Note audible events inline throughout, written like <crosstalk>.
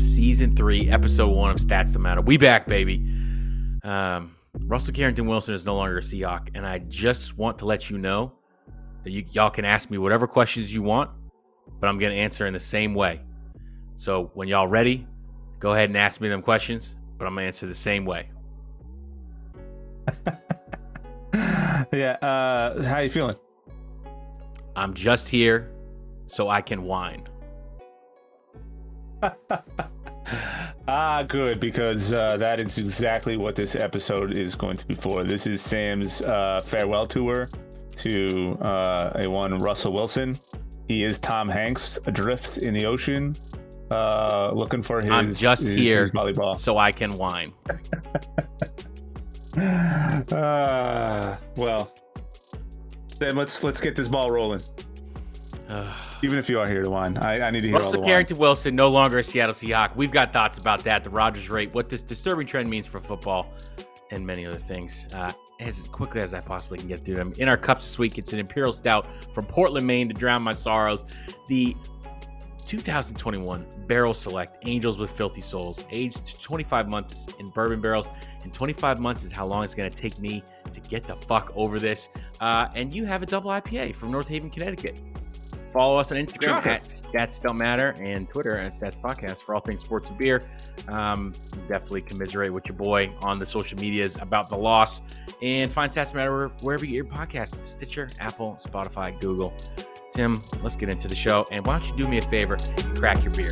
Season three, episode one of Stats That Matter. We back, baby. Um, Russell Carrington Wilson is no longer a Seahawk, and I just want to let you know that you, y'all can ask me whatever questions you want, but I'm going to answer in the same way. So when y'all ready, go ahead and ask me them questions, but I'm going to answer the same way. <laughs> yeah. Uh, how you feeling? I'm just here so I can whine. <laughs> ah, good, because uh, that is exactly what this episode is going to be for. This is Sam's uh, farewell tour to uh, a one Russell Wilson. He is Tom Hanks adrift in the ocean, uh, looking for his. I'm just his, here his volleyball. so I can whine. uh, <laughs> well, then let's let's get this ball rolling. Even if you are here to whine, I, I need to hear all Russell the Carrington Wilson no longer a Seattle Seahawk. We've got thoughts about that. The Rogers rate, what this disturbing trend means for football, and many other things. Uh, as quickly as I possibly can get through them. In our cups this week, it's an Imperial Stout from Portland, Maine to drown my sorrows. The 2021 Barrel Select Angels with Filthy Souls, aged 25 months in bourbon barrels, and 25 months is how long it's going to take me to get the fuck over this. Uh, and you have a double IPA from North Haven, Connecticut. Follow us on Instagram Shocker. at Stats Don't Matter and Twitter at Stats Podcast for all things sports and beer. Um, definitely commiserate with your boy on the social medias about the loss and find Stats Matter wherever you get your podcast Stitcher, Apple, Spotify, Google. Tim, let's get into the show. And why don't you do me a favor and crack your beer?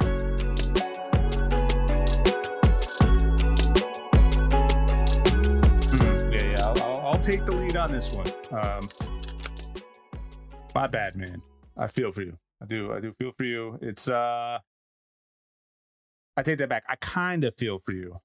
Yeah, yeah. I'll, I'll, I'll take the lead on this one. Um, my bad, man. I feel for you. I do. I do feel for you. It's uh, I take that back. I kind of feel for you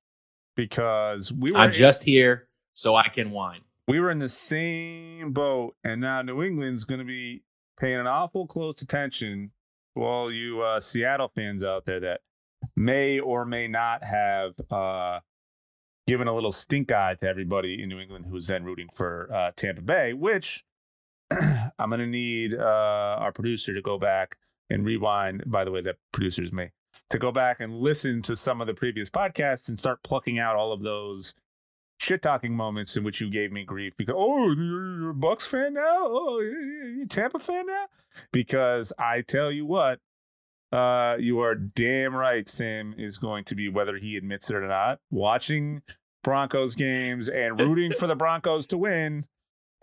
because we were I'm just here so I can whine. we were in the same boat, and now New England's going to be paying an awful close attention to all you uh, Seattle fans out there that may or may not have uh, given a little stink eye to everybody in New England who's then rooting for uh, Tampa Bay, which <clears throat> I'm to need uh, our producer to go back and rewind. By the way, that producer's me to go back and listen to some of the previous podcasts and start plucking out all of those shit talking moments in which you gave me grief because oh you're a Bucks fan now oh you're a Tampa fan now because I tell you what uh you are damn right Sam is going to be whether he admits it or not watching Broncos games and rooting for the Broncos to win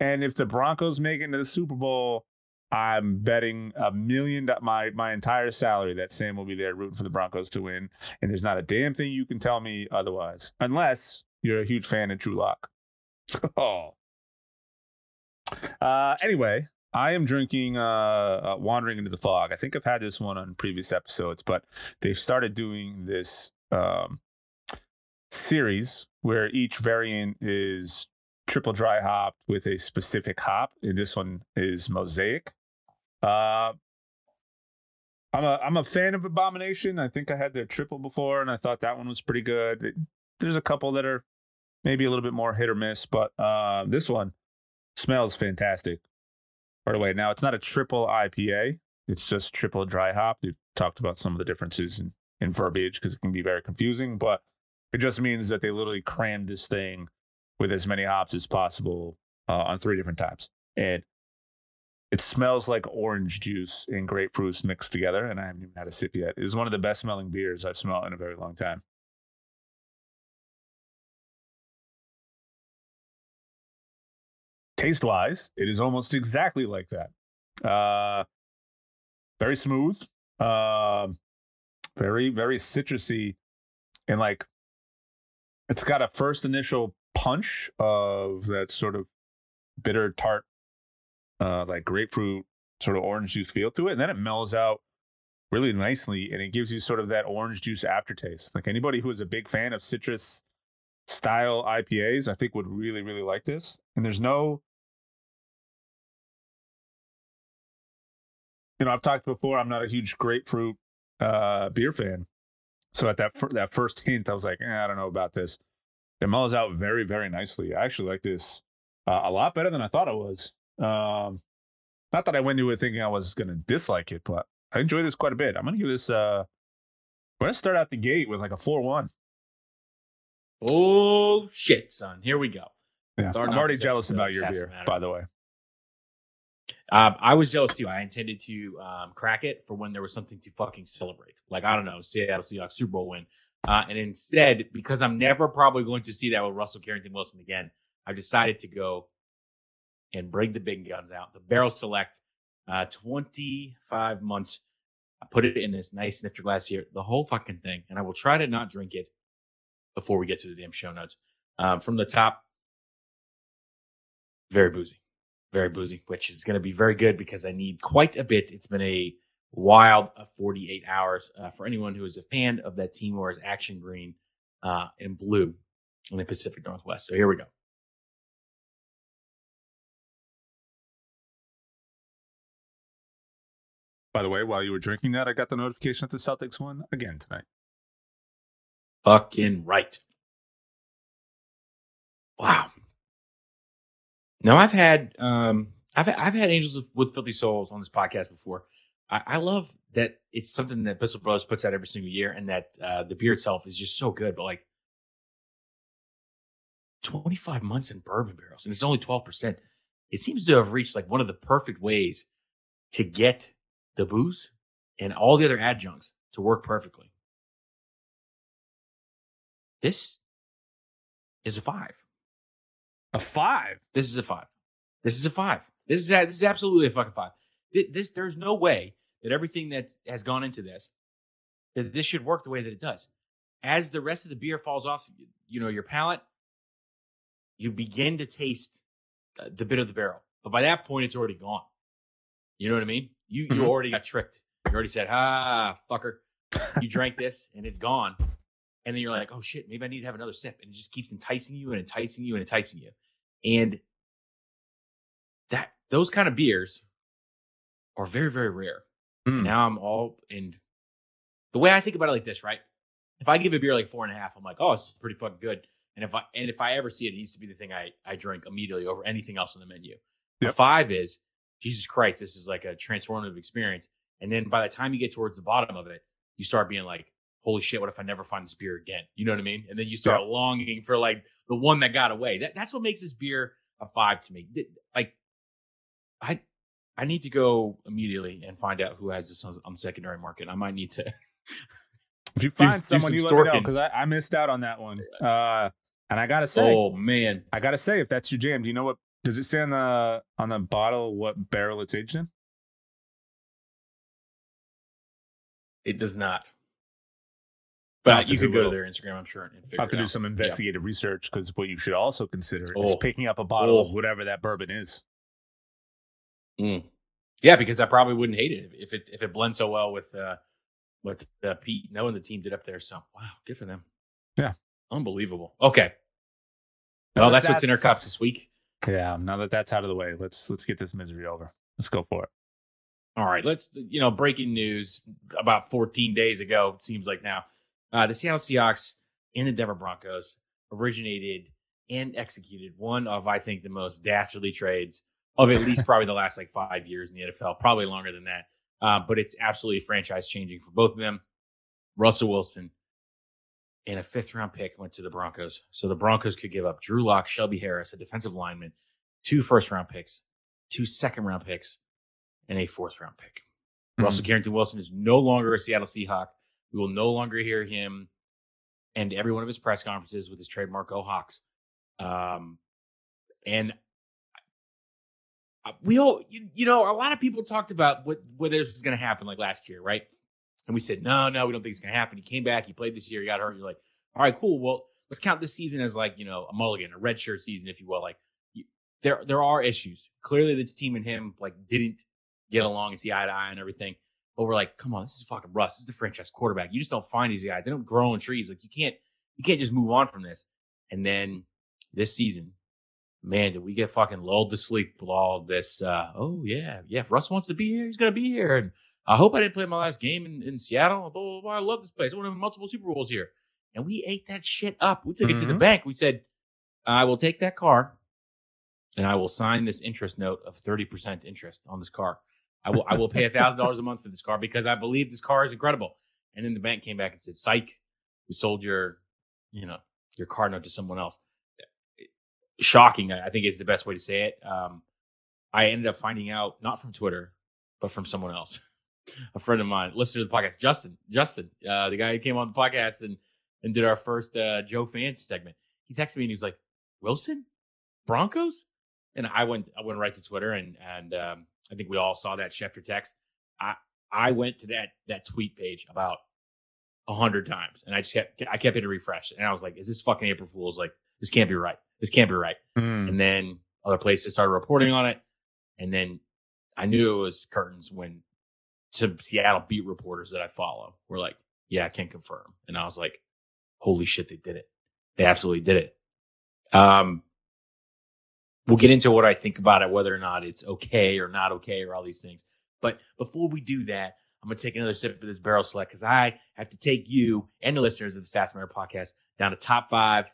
and if the Broncos make it into the Super Bowl I'm betting a million my my entire salary that Sam will be there rooting for the Broncos to win and there's not a damn thing you can tell me otherwise unless you're a huge fan of Drew Lock. <laughs> oh. Uh, anyway, I am drinking uh, uh, Wandering into the Fog. I think I've had this one on previous episodes, but they've started doing this um, series where each variant is triple dry hopped with a specific hop. And this one is Mosaic. Uh, I'm a I'm a fan of Abomination. I think I had their triple before, and I thought that one was pretty good. It- there's a couple that are maybe a little bit more hit or miss, but uh, this one smells fantastic. By the way, now it's not a triple IPA; it's just triple dry hop. We've talked about some of the differences in, in verbiage because it can be very confusing, but it just means that they literally crammed this thing with as many hops as possible uh, on three different times, and it smells like orange juice and grapefruits mixed together. And I haven't even had a sip yet. It is one of the best smelling beers I've smelled in a very long time. taste wise, it is almost exactly like that. Uh, very smooth, uh, very very citrusy, and like it's got a first initial punch of that sort of bitter tart, uh, like grapefruit sort of orange juice feel to it, and then it mellows out really nicely, and it gives you sort of that orange juice aftertaste. Like anybody who is a big fan of citrus style IPAs, I think would really, really like this. And there's no, you know, I've talked before. I'm not a huge grapefruit uh, beer fan, so at that fir- that first hint, I was like, eh, I don't know about this. It mellows out very, very nicely. I actually like this uh, a lot better than I thought it was. Um, not that I went into it thinking I was going to dislike it, but I enjoy this quite a bit. I'm going to give this uh, We're gonna start out the gate with like a four-one. Oh shit, son! Here we go. Yeah, Starting I'm already jealous about your beer, Matter. by the way. Um, I was jealous too. I intended to um, crack it for when there was something to fucking celebrate. Like, I don't know, Seattle Seahawks Super Bowl win. Uh, and instead, because I'm never probably going to see that with Russell Carrington Wilson again, I've decided to go and bring the big guns out. The Barrel Select, uh, 25 months. I put it in this nice snifter glass here, the whole fucking thing. And I will try to not drink it before we get to the damn show notes. Um, from the top, very boozy very boozy, which is going to be very good because I need quite a bit. It's been a wild uh, 48 hours uh, for anyone who is a fan of that team or is action green uh, and blue in the Pacific Northwest. So here we go. By the way, while you were drinking that, I got the notification that the Celtics won again tonight. Fucking right. Wow. Now I've had um I've I've had Angels with, with Filthy Souls on this podcast before. I, I love that it's something that Bissell Brothers puts out every single year, and that uh, the beer itself is just so good. But like twenty five months in bourbon barrels, and it's only twelve percent. It seems to have reached like one of the perfect ways to get the booze and all the other adjuncts to work perfectly. This is a five. A five. This is a five. This is a five. This is a, this is absolutely a fucking five. This, this there's no way that everything that has gone into this that this should work the way that it does. As the rest of the beer falls off, you know your palate, you begin to taste uh, the bit of the barrel, but by that point it's already gone. You know what I mean? You you Mhm. already got tricked. You already said, "Ah, fucker." You drank this and it's gone. And then you're like, "Oh shit, maybe I need to have another sip." And it just keeps enticing you and enticing you and enticing you. And that those kind of beers are very very rare. Mm. Now I'm all and the way I think about it like this, right? If I give a beer like four and a half, I'm like, oh, it's pretty fucking good. And if I and if I ever see it, it needs to be the thing I I drink immediately over anything else on the menu. Yep. five is Jesus Christ, this is like a transformative experience. And then by the time you get towards the bottom of it, you start being like, holy shit, what if I never find this beer again? You know what I mean? And then you start longing for like the one that got away. That, that's what makes this beer a five to me. Like, I I need to go immediately and find out who has this on, on the secondary market. I might need to. If you <laughs> find do someone, some you let me know because I, I missed out on that one. Uh, and I gotta say, oh man, I gotta say, if that's your jam, do you know what? Does it say on the on the bottle what barrel it's aged in? it does not. But you could go to their Instagram, I'm sure, and figure I have to do out. some investigative research because what you should also consider is Oh. picking up a bottle of Oh. whatever that bourbon is. Mm. Yeah, because I probably wouldn't hate it if it if it blends so well with uh what uh, Pete and the team did up there. So wow, good for them. Yeah. unbelievable. Okay, well that that's what's in our cups this week. Yeah. Now that that's out of the way, let's let's get this misery over. Let's go for it. All right, let's you know breaking news about 14 days ago. It seems like now, uh, the Seattle Seahawks and the Denver Broncos originated and executed one of I think the most dastardly trades of at least probably the last like five years in the NFL, probably longer than that. Uh, but it's absolutely franchise changing for both of them. Russell Wilson and a fifth round pick went to the Broncos, so the Broncos could give up Drew Lock, Shelby Harris, a defensive lineman, two first round picks, two second round picks, and a fourth round pick. Russell Carrington Wilson is no longer a Seattle Seahawk. We will no longer hear him and every one of his press conferences with his trademark "Go Hawks." Um, and Uh, we all, you, you know, a lot of people talked about what what this was going to happen like last year, right? And we said, no, no, we don't think it's going to happen. He came back, he played this year, he got hurt. You're like, all right, cool. Well, let's count this season as like you know a mulligan, a red shirt season, if you will. Like you, there there are issues. Clearly, the team and him like didn't get along and see eye to eye and everything. But we're like, come on, this is fucking Russ. This is a franchise quarterback. You just don't find these guys. They don't grow on trees. Like you can't you can't just move on from this. And then this season, man, did we get fucking lulled to sleep with all this? Uh, oh yeah, yeah. If Russ wants to be here, he's gonna be here. And I hope I didn't play my last game in, in Seattle. Blah, blah, blah. I love this place. I want to have multiple Super Bowls here. And we ate that shit up. We took it to the Mhm. bank. We said, I will take that car and I will sign this interest note of 30% interest on this car. I will I will pay thousand dollars a month for this car because I believe this car is incredible. And then the bank came back and said, "Psych, we sold your, you know, your card note to someone else." Shocking, I think is the best way to say it. Um, I ended up finding out not from Twitter, but from someone else, <laughs> a friend of mine, listener to the podcast, Justin. Justin, uh, the guy who came on the podcast and and did our first uh, Joe fans segment. He texted me and he was like, "Wilson, Broncos," and I went I went right to Twitter and and um, I think we all saw that Schefter text. I I went to that that tweet page about a hundred times, and I just kept I kept hitting refresh, and I was like, "Is this fucking April Fool's? Like, this can't be right. This can't be right." Mm. And then other places started reporting on it, and then I knew it was curtains when some Seattle beat reporters that I follow were like, "Yeah, I can't confirm," and I was like, "Holy shit, they did it! They absolutely did it." Um, we'll get into what I think about it, whether or not it's okay or not okay, or all these things. But before we do that, I'm gonna take another sip of this barrel select because I have to take you and the listeners of the Stats Matter podcast down to top five,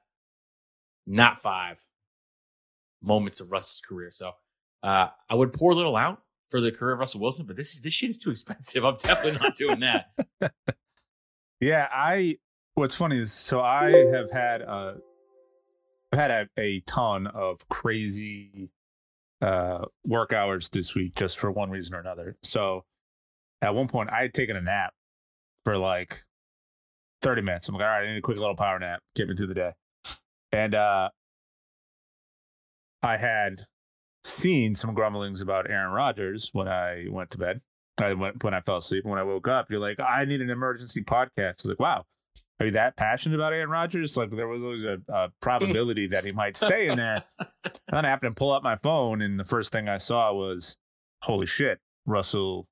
not five moments of Russ's career. So uh, I would pour a little out for the career of Russell Wilson, but this is this shit is too expensive. <laughs> I'm definitely not doing that. <laughs> Yeah, I. What's funny is so I have had a, I've had a, a ton of crazy uh work hours this week just for one reason or another. So at one point I had taken a nap for like 30 minutes. I'm like, all right, I need a quick little power nap, get me through the day. And uh I had seen some grumblings about Aaron Rodgers when I went to bed. I went when I fell asleep. When I woke up, you're like, I need an emergency podcast. I was like, wow, are you that passionate about Aaron Rodgers? Like there was always a, a probability that he might stay in there. And <laughs> then I happened to pull up my phone, and the first thing I saw was, holy shit, Russell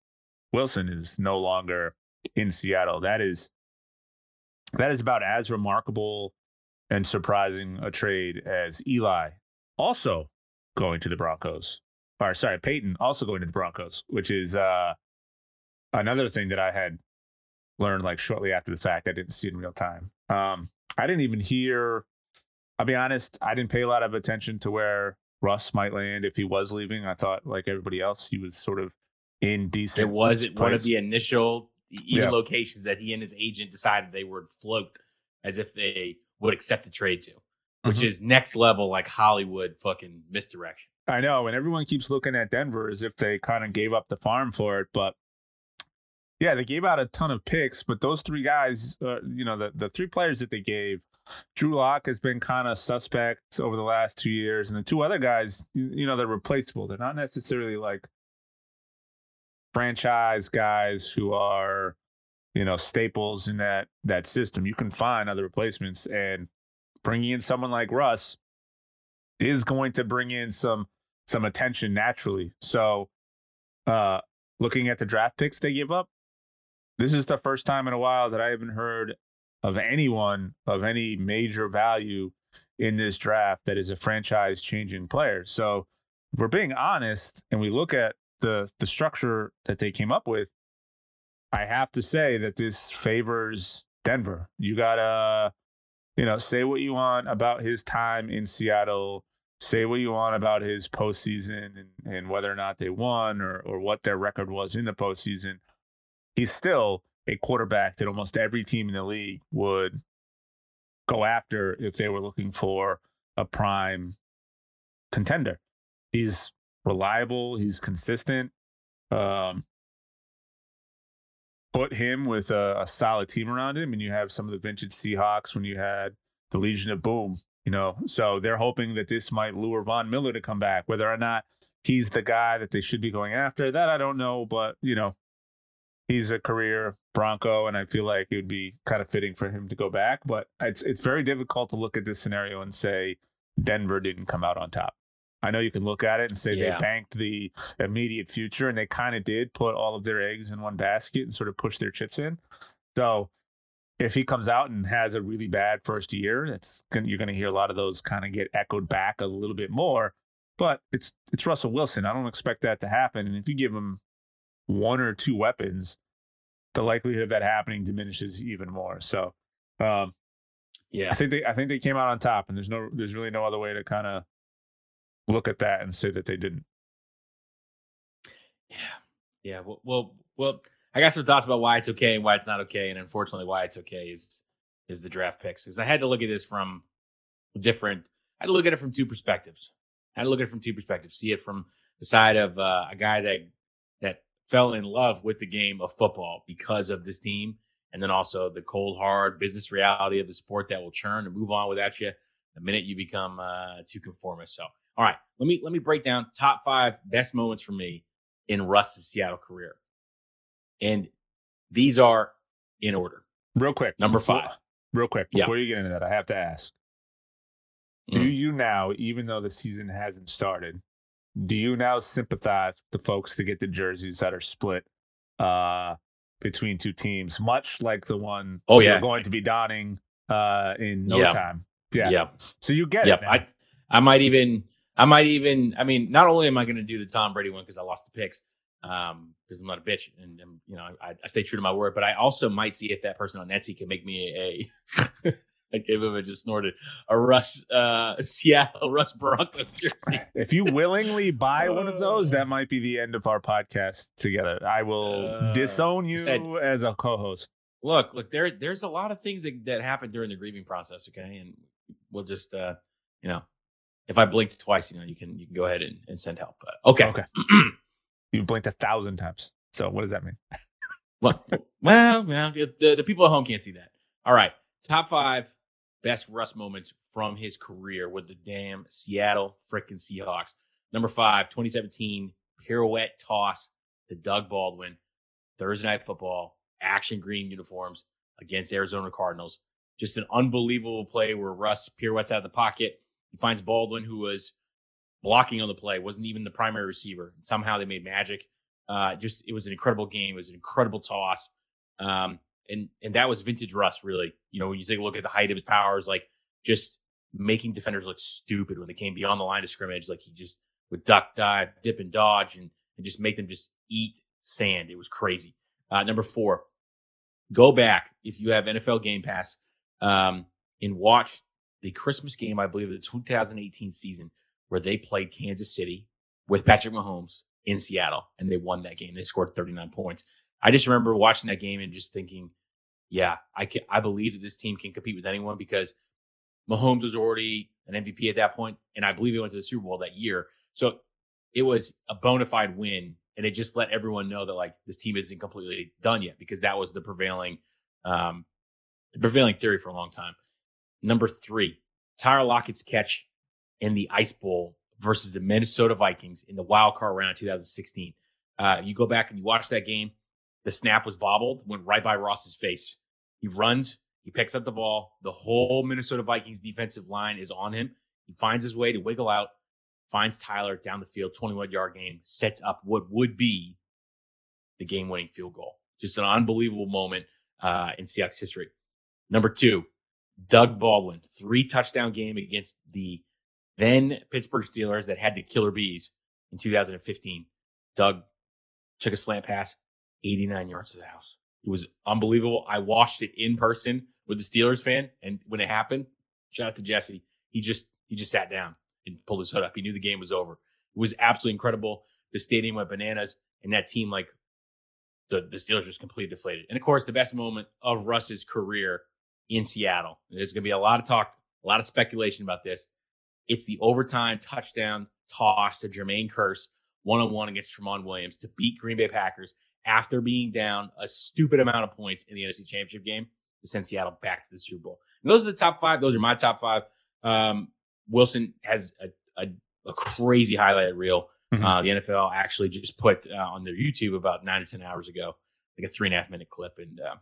Wilson is no longer in Seattle. That is that is about as remarkable and surprising a trade as Eli also going to the Broncos. Or sorry, Peyton also going to the Broncos, which is uh another thing that I had learned like shortly after the fact. I didn't see it in real time. Um, I didn't even hear. I'll be honest. I didn't pay a lot of attention to where Russ might land if he was leaving. I thought, like everybody else, he was sort of in decent. It was one of the initial even Yeah. locations that he and his agent decided they would float as if they would accept a trade to, which Mhm. is next level like Hollywood fucking misdirection. I know, and everyone keeps looking at Denver as if they kind of gave up the farm for it, but yeah, they gave out a ton of picks. But those three guys, uh, you know, the the three players that they gave, Drew Lock has been kind of suspect over the last two years, and the two other guys, you, you know, they're replaceable. They're not necessarily like franchise guys who are, you know, staples in that that system. You can find other replacements, and bringing in someone like Russ is going to bring in some some attention naturally. So, uh, looking at the draft picks they give up, this is the first time in a while that I haven't heard of anyone of any major value in this draft that is a franchise changing player. So, if we're being honest and we look at the the structure that they came up with, I have to say that this favors Denver. You gotta, you know, say what you want about his time in Seattle say what you want about his postseason and, and whether or not they won or, or what their record was in the postseason, he's still a quarterback that almost every team in the league would go after if they were looking for a prime contender. He's reliable, he's consistent. Um, put him with a, a solid team around him, and you have some of the vintage Seahawks when you had the Legion of Boom you know, so they're hoping that this might lure Von Miller to come back. Whether or not he's the guy that they should be going after, that I don't know. But you know, he's a career Bronco, and I feel like it would be kind of fitting for him to go back. But it's it's very difficult to look at this scenario and say Denver didn't come out on top. I know you can look at it and say Yeah. they banked the immediate future, and they kind of did put all of their eggs in one basket and sort of push their chips in. So if he comes out and has a really bad first year, it's you're going to hear a lot of those kind of get echoed back a little bit more. But it's it's Russell Wilson. I don't expect that to happen. And if you give him one or two weapons, the likelihood of that happening diminishes even more. So um, Yeah. I think they I think they came out on top, and there's no there's really no other way to kind of look at that and say that they didn't. Yeah. Yeah. Well, well, well, I got some thoughts about why it's okay and why it's not okay, and unfortunately, why it's okay is is the draft picks. Because I had to look at this from different. I had to look at it from two perspectives. I had to look at it from two perspectives. See it from the side of uh, a guy that that fell in love with the game of football because of this team, and then also the cold hard business reality of the sport that will churn and move on without you the minute you become uh, too conformist. So, all right, let me let me break down top five best moments for me in Russ's Seattle career, and these are in order. Real quick, number before, five. Real quick, Yeah. before you get into that, I have to ask: Do Mm. you now, even though the season hasn't started, do you now sympathize with the folks to get the jerseys that are split uh, between two teams, much like the one Oh, you're yeah. going to be donning uh, in no Yeah. time? Yeah. Yep. So you get Yep. it. now. I I might even I might even I mean not only am I going to do the Tom Brady one because I lost the picks um because I'm not a bitch and, and you know I, I stay true to my word, but I also might see if that person on Etsy can make me a. <laughs> I gave him a just snorted a Russ uh <laughs> Seattle Russ Broncos jersey. <laughs> If you willingly buy one of those, that might be the end of our podcast together. I will Uh, disown you said- as a co-host. Look, look, there there's a lot of things that, that happen during the grieving process, okay? And we'll just uh you know if I blinked twice, you know, you can you can go ahead and, and send help. But okay. Okay. <clears throat> You blinked a thousand times. So what does that mean? <laughs> Well, well, well, the, the people at home can't see that. All right. Top five best Russ moments from his career with the damn Seattle freaking Seahawks. Number five, 2017 pirouette toss to Doug Baldwin, Thursday night football, action green uniforms against Arizona Cardinals. Just an unbelievable play where Russ pirouettes out of the pocket. He finds Baldwin, who was blocking on the play, wasn't even the primary receiver. Somehow they made magic. Uh, just it was an incredible game. It was an incredible toss. Um, and and that was vintage Russ, really. You know, when you take a look at the height of his powers, like just making defenders look stupid when they came beyond the line of scrimmage. Like he just would duck, dive, dip, and dodge, and, and just make them just eat sand. It was crazy. Uh, number four, go back if you have NFL Game Pass um, and watch the Christmas game, I believe, of the 2018 season where they played Kansas City with Patrick Mahomes in Seattle, and they won that game. They scored 39 points. I just remember watching that game and just thinking, yeah, I can, I believe that this team can compete with anyone because Mahomes was already an MVP at that point, and I believe he went to the Super Bowl that year. So it was a bona fide win, and it just let everyone know that like this team isn't completely done yet because that was the prevailing, um, the prevailing theory for a long time. Number three, Tyler Lockett's catch in the Ice Bowl versus the Minnesota Vikings in the wild card round of 2016. Uh, you go back and you watch that game. The snap was bobbled, went right by Russ's face. He runs, he picks up the ball. The whole Minnesota Vikings defensive line is on him. He finds his way to wiggle out, finds Tyler down the field, 21 yard game, sets up what would be the game winning field goal. Just an unbelievable moment uh, in Seahawks history. Number two, Doug Baldwin, three touchdown game against the then Pittsburgh Steelers that had the killer bees in 2015. Doug took a slant pass, 89 yards to the house. It was unbelievable. I watched it in person with the Steelers fan, and when it happened, shout out to Jesse. He just he just sat down and pulled his hood up. He knew the game was over. It was absolutely incredible. The stadium went bananas, and that team like the the Steelers just completely deflated. And of course, the best moment of Russ's career in Seattle. There's going to be a lot of talk, a lot of speculation about this. It's the overtime touchdown toss to Jermaine Kearse one on one against Tramon Williams to beat Green Bay Packers after being down a stupid amount of points in the NFC Championship game to send Seattle back to the Super Bowl. And those are the top five. Those are my top five. Um, Wilson has a, a, a crazy highlight reel. Mhm. Uh, the NFL actually just put uh, on their YouTube about nine to 10 hours ago, like a three and a half minute clip. And uh,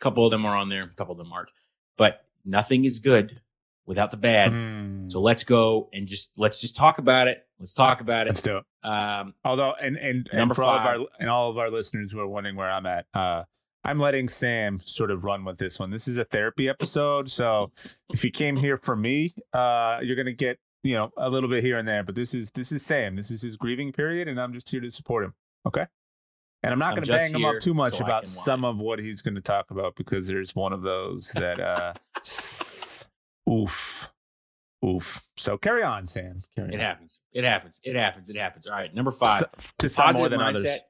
a couple of them are on there, a couple of them aren't. But nothing is good without the bad. Mm, So let's go and just let's just talk about it. Let's talk about it. let's do it. Um, Although, and and, and for all of our and all of our listeners who are wondering where I'm at, uh, I'm letting Sam sort of run with this one. This is a therapy episode, so if you came here for me, uh, you're gonna get you know a little bit here and there. But this is this is Sam. This is his grieving period, and I'm just here to support him. Okay. And I'm not going to bang him up too much so about some of what he's going to talk about because there's one of those that, uh, <laughs> oof, oof. So carry on, Sam. Carry it on. happens. It happens. It happens. It happens. All right, number five. S- to some more positive than mindset. others.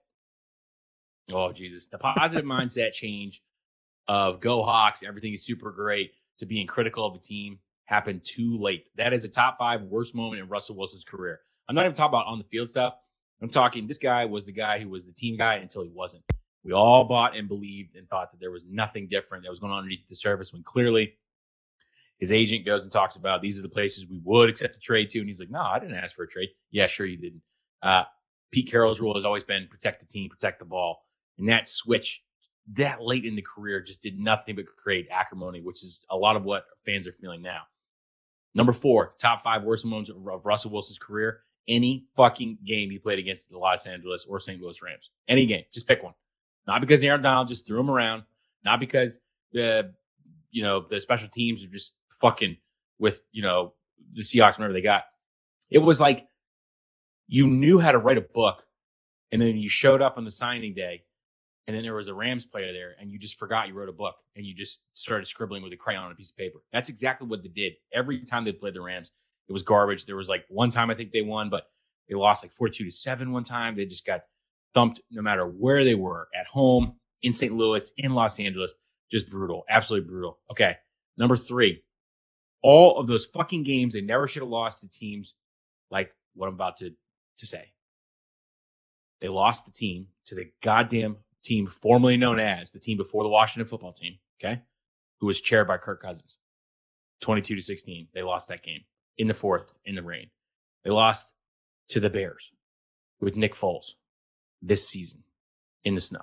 Oh Jesus, the positive mindset change of go Hawks, everything is super great to being critical of the team happened too late. That is a top five worst moment in Russell Wilson's career. I'm not even talking about on the field stuff. I'm talking this guy was the guy who was the team guy until he wasn't. We all bought and believed and thought that there was nothing different that was going on underneath the surface when clearly his agent goes and talks about these are the places we would accept a trade to. And he's like, no, I didn't ask for a trade. Yeah, sure you didn't. Uh, Pete Carroll's rule has always been protect the team, protect the ball. And that switch that late in the career just did nothing but create acrimony, which is a lot of what fans are feeling now. Number four, top five worst moments of Russell Wilson's career. Any fucking game he played against the Los Angeles or St. Louis Rams. Any game. Just pick one. Not because Aaron Donald just threw him around. Not because the you know the special teams are just fucking with you know the Seahawks whenever they got. It was like you knew how to write a book, and then you showed up on the signing day and then there was a Rams player there, and you just forgot you wrote a book, and you just started scribbling with a crayon on a piece of paper. That's exactly what they did every time they played the Rams. It was garbage. There was like one time I think they won, but they lost like 42 to 7 one time. They just got thumped no matter where they were at home, in St. Louis, in Los Angeles. Just brutal. Absolutely brutal. Okay. Number three, all of those fucking games they never should have lost to teams like what I'm about to, to say. They lost the team to the goddamn team formerly known as the team before the Washington football team, okay, who was chaired by Kirk Cousins. 22 to 16. They lost that game in the fourth in the rain. They lost to the Bears with Nick Foles this season in the snow.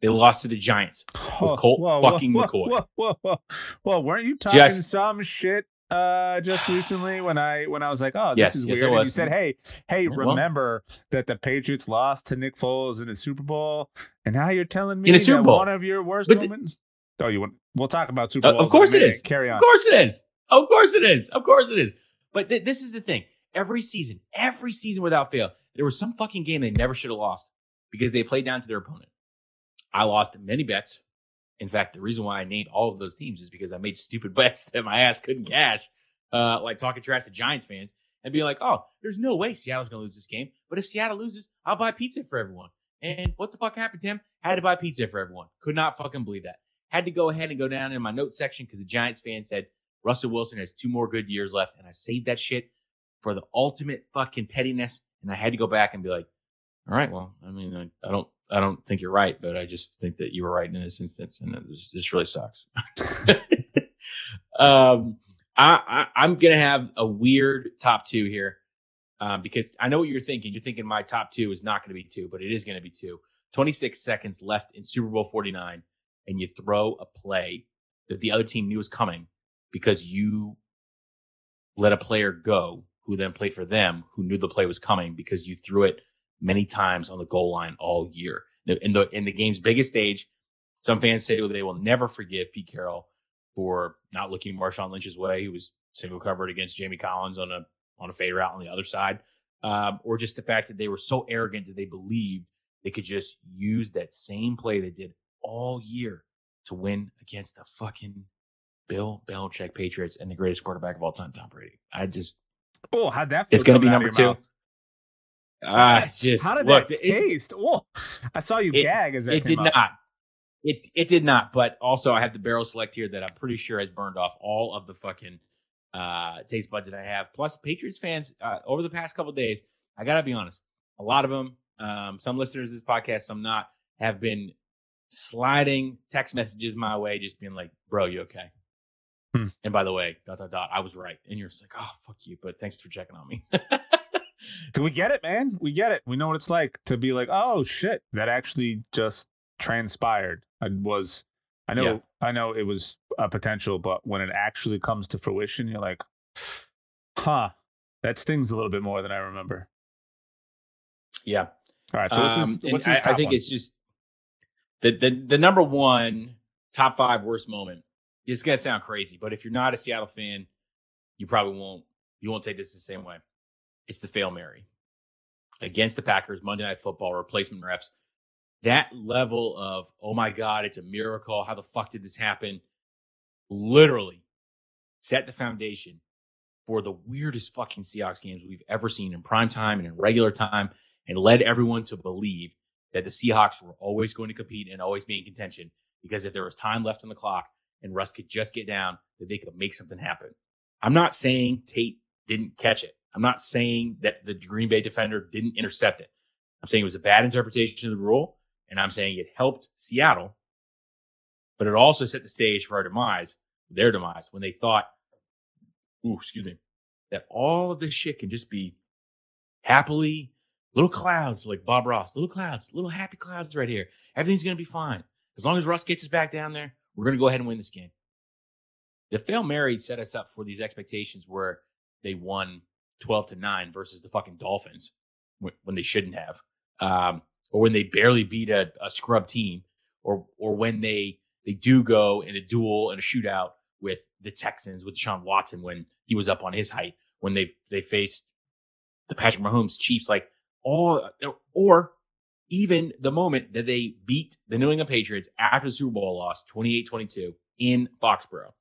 They lost to the Giants with Colt whoa, fucking whoa, McCoy. Whoa, whoa, whoa, whoa, weren't you talking just, some shit uh just recently when I when I was like, oh, this yes, is yes, weird. And you said, hey, hey, remember well, that the Patriots lost to Nick Foles in the Super Bowl, and now you're telling me in a Super Bowl. one of your worst but moments. The, oh, you want? We'll talk about Super Bowl. Uh, of course it is. Carry on. Of course it is. Of course it is. Of course it is. But th- this is the thing. Every season, every season without fail, there was some fucking game they never should have lost because they played down to their opponent. I lost many bets in fact, the reason why I named all of those teams is because I made stupid <laughs> bets that my ass couldn't cash, uh, like talking trash to Giants fans and being like, oh, there's no way Seattle's going to lose this game. But if Seattle loses, I'll buy pizza for everyone. And what the fuck happened, Tim? Had to buy pizza for everyone. Could not fucking believe that. Had to go ahead and go down in my notes section because the Giants fan said Russell Wilson has two more good years left. And I saved that shit for the ultimate fucking pettiness. And I had to go back and be like, all right, well, I mean, I, I don't I don't think you're right, but I just think that you were right in this instance, and this, this really sucks. <laughs> um, I, I am gonna have a weird top two here, um, because I know what you're thinking. You're thinking my top two is not gonna be two, but it is gonna be two. 26 seconds left in Super Bowl 49, and you throw a play that the other team knew was coming because you let a player go who then played for them, who knew the play was coming because you threw it many times on the goal line all year. In the in the game's biggest stage, some fans say they will never forgive Pete Carroll for not looking Marshawn Lynch's way. He was single covered against Jamie Collins on a on a fade route on the other side, um, or just the fact that they were so arrogant that they believed they could just use that same play they did all year to win against the fucking Bill Belichick Patriots and the greatest quarterback of all time, Tom Brady. I just oh, how'd that? It's going to be number two. Mouth? Ah, just how did look, that taste? Oh, I saw you it, gag as that it did up. not. It it did not. But also, I have the barrel select here that I'm pretty sure has burned off all of the fucking uh, taste buds that I have. Plus, Patriots fans uh, over the past couple days, I gotta be honest, a lot of them, um, some listeners of this podcast, some not, have been sliding text messages my way, just being like, "Bro, you okay?" Hmm. And by the way, dot dot dot, I was right. And you're just like, "Oh, fuck you," but thanks for checking on me. Do we get it, man? We get it. We know what it's like to be like, oh shit, that actually just transpired. I was, I know, yeah. I know it was a potential, but when it actually comes to fruition, you're like, <sighs> huh, that stings a little bit more than I remember. Yeah. All right. So what's his, um, what's his I, I, think one? it's just the, the the number one top five worst moment. It's gonna sound crazy, but if you're not a Seattle fan, you probably won't you won't take this the same way. It's the fail Mary against the Packers Monday Night Football replacement reps. That level of oh my god, it's a miracle. How the fuck did this happen? Literally set the foundation for the weirdest fucking Seahawks games we've ever seen in prime time and in regular time, and led everyone to believe that the Seahawks were always going to compete and always be in contention because if there was time left on the clock and Russ could just get down, that they could make something happen. I'm not saying Tate didn't catch it. I'm not saying that the Green Bay defender didn't intercept it. I'm saying it was a bad interpretation of the rule, and I'm saying it helped Seattle, but it also set the stage for our demise, their demise, when they thought, ooh, excuse me, that all of this shit can just be happily little clouds like Bob Ross, little clouds, little happy clouds right here. Everything's to be fine. As long as Russ gets us back down there, we're going to go ahead and win this game. The fail Mary set us up for these expectations where they won 12 to 9 versus the fucking Dolphins when they shouldn't have. Um, or when they barely beat a, a scrub team, or or when they they do go in a duel and a shootout with the Texans with Sean Watson when he was up on his height, when they they faced the Patrick Mahomes Chiefs, like all or even the moment that they beat the New England Patriots after the Super Bowl loss 28-22 in Foxborough.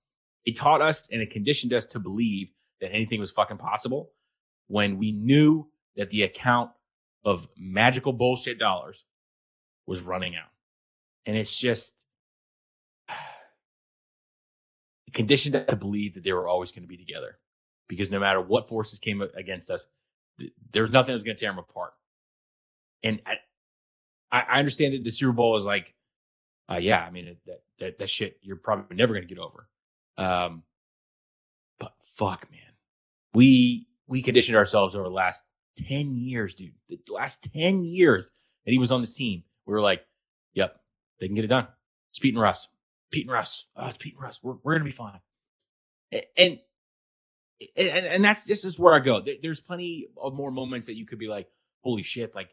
It taught us and it conditioned us to believe that anything was fucking possible when we knew that the account of magical bullshit dollars was running out. And it's just <sighs> it conditioned us to believe that they were always going to be together because no matter what forces came against us, there's nothing that was going to tear them apart. And I, I understand that the Super Bowl is like, uh, yeah, I mean that that that shit you're probably never to get over. Um, but fuck, man, we we conditioned ourselves over the last ten years, dude. The last ten years that he was on this team, we were like, yep, they can get it done. It's Pete and Russ. Pete and Russ. Oh, it's Pete and Russ. We're we're gonna be fine. And and, and that's this is where I go. There's plenty of more moments that you could be like, holy shit, like,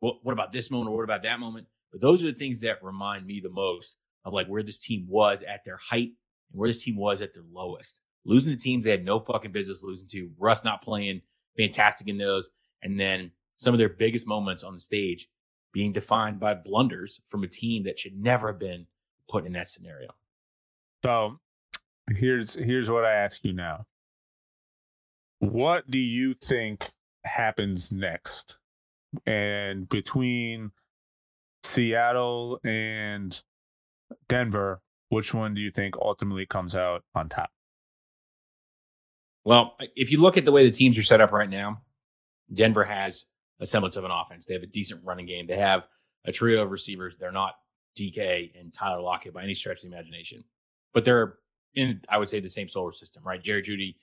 what, what about this moment or what about that moment? But those are the things that remind me the most of like where this team was at their height and where this team was at their lowest. Losing to teams they had no fucking business losing to, Russ not playing fantastic in those, and then some of their biggest moments on the stage being defined by blunders from a team that should never have been put in that scenario. So here's here's what I ask you now. What do you think happens next? And between Seattle and Denver, which one do you think ultimately comes out on top? Well, if you look at the way the teams are set up right now, Denver has a semblance of an offense. They have a decent running game. They have a trio of receivers. They're not DK and Tyler Lockett by any stretch of the imagination, but they're in, I would say, the same solar system, right? Jerry Jeudy,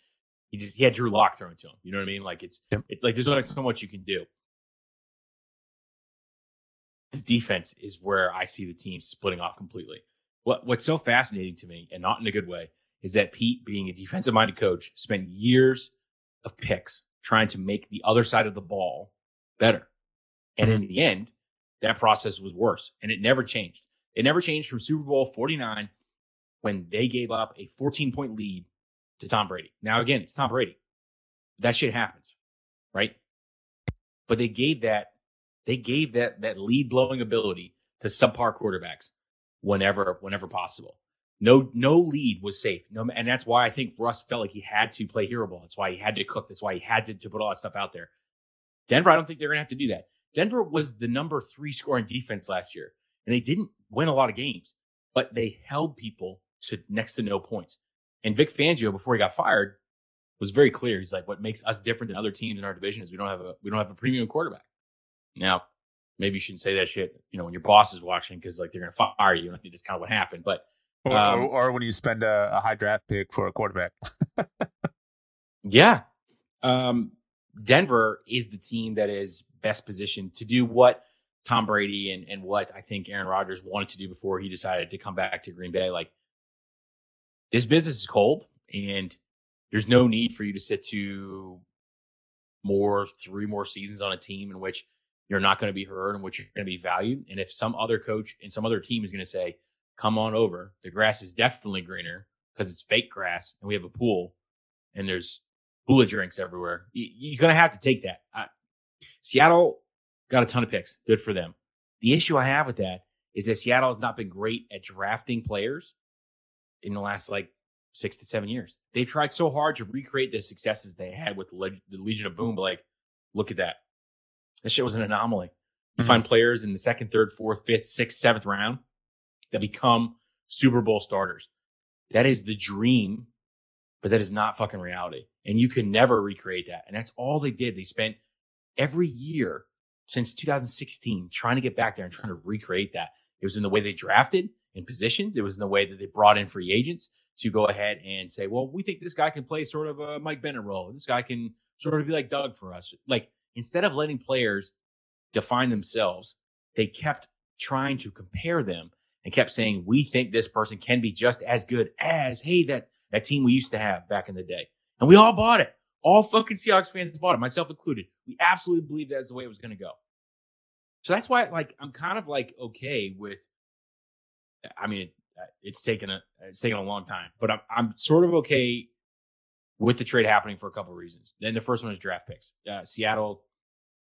he just he had Drew Lock thrown to him. You know what I mean? Like it's yep. it, like there's only so much you can do. The defense is where I see the team splitting off completely. What what's so fascinating to me, and not in a good way, is that Pete, being a defensive minded coach, spent years of picks trying to make the other side of the ball better. And in mm-hmm. the end, that process was worse and it never changed. It never changed from Super Bowl 49 when they gave up a 14 point lead to Tom Brady. Now, again, it's Tom Brady. That shit happens, right? But they gave that they gave that that lead blowing ability to subpar quarterbacks whenever whenever possible. No no lead was safe. No, and that's why I think Russ felt like he had to play hero ball. That's why he had to cook. That's why he had to, to put all that stuff out there. Denver, I don't think they're gonna have to do that. Denver was the number three scoring defense last year, and they didn't win a lot of games, but they held people to next to no points. And Vic Fangio, before he got fired, was very clear. He's like, what makes us different than other teams in our division is we don't have a we don't have a premium quarterback. Now, maybe you shouldn't say that shit, you know, when your boss is watching because like they're gonna fire you. And I think that's kind of what happened. But or, um, or, or when you spend a, a, high draft pick for a quarterback. <laughs> yeah. Um, Denver is the team that is best positioned to do what Tom Brady and, and what I think Aaron Rodgers wanted to do before he decided to come back to Green Bay. Like this business is cold and there's no need for you to sit to more three more seasons on a team in which you're not going to be heard and what you're going to be valued. And if some other coach and some other team is going to say, come on over, the grass is definitely greener because it's fake grass and we have a pool and there's hula drinks everywhere. You're going to have to take that. I, Seattle got a ton of picks. Good for them. The issue I have with that is that Seattle has not been great at drafting players in the last like six to seven years. They've tried so hard to recreate the successes they had with the, Le- the Legion of Boom. But like, look at that. That shit was an anomaly. You Mhm. find players in the second, third, fourth, fifth, sixth, seventh round that become Super Bowl starters. That is the dream, but that is not fucking reality. And you can never recreate that. And that's all they did. They spent every year since 2016 trying to get back there and trying to recreate that. It was in the way they drafted in positions. It was in the way that they brought in free agents to go ahead and say, well, we think this guy can play sort of a Mike Bennett role. This guy can sort of be like Doug for us. Like instead of letting players define themselves, they kept trying to compare them and kept saying, we think this person can be just as good as, hey, that, that team we used to have back in the day. And we all bought it. All fucking Seahawks fans bought it, myself included. We absolutely believed that's the way it was going to go. So that's why, like, I'm kind of like okay with. I mean, it's taken a it's taken a long time, but I'm I'm sort of okay with the trade happening for a couple of reasons. Then the first one is draft picks. Uh, Seattle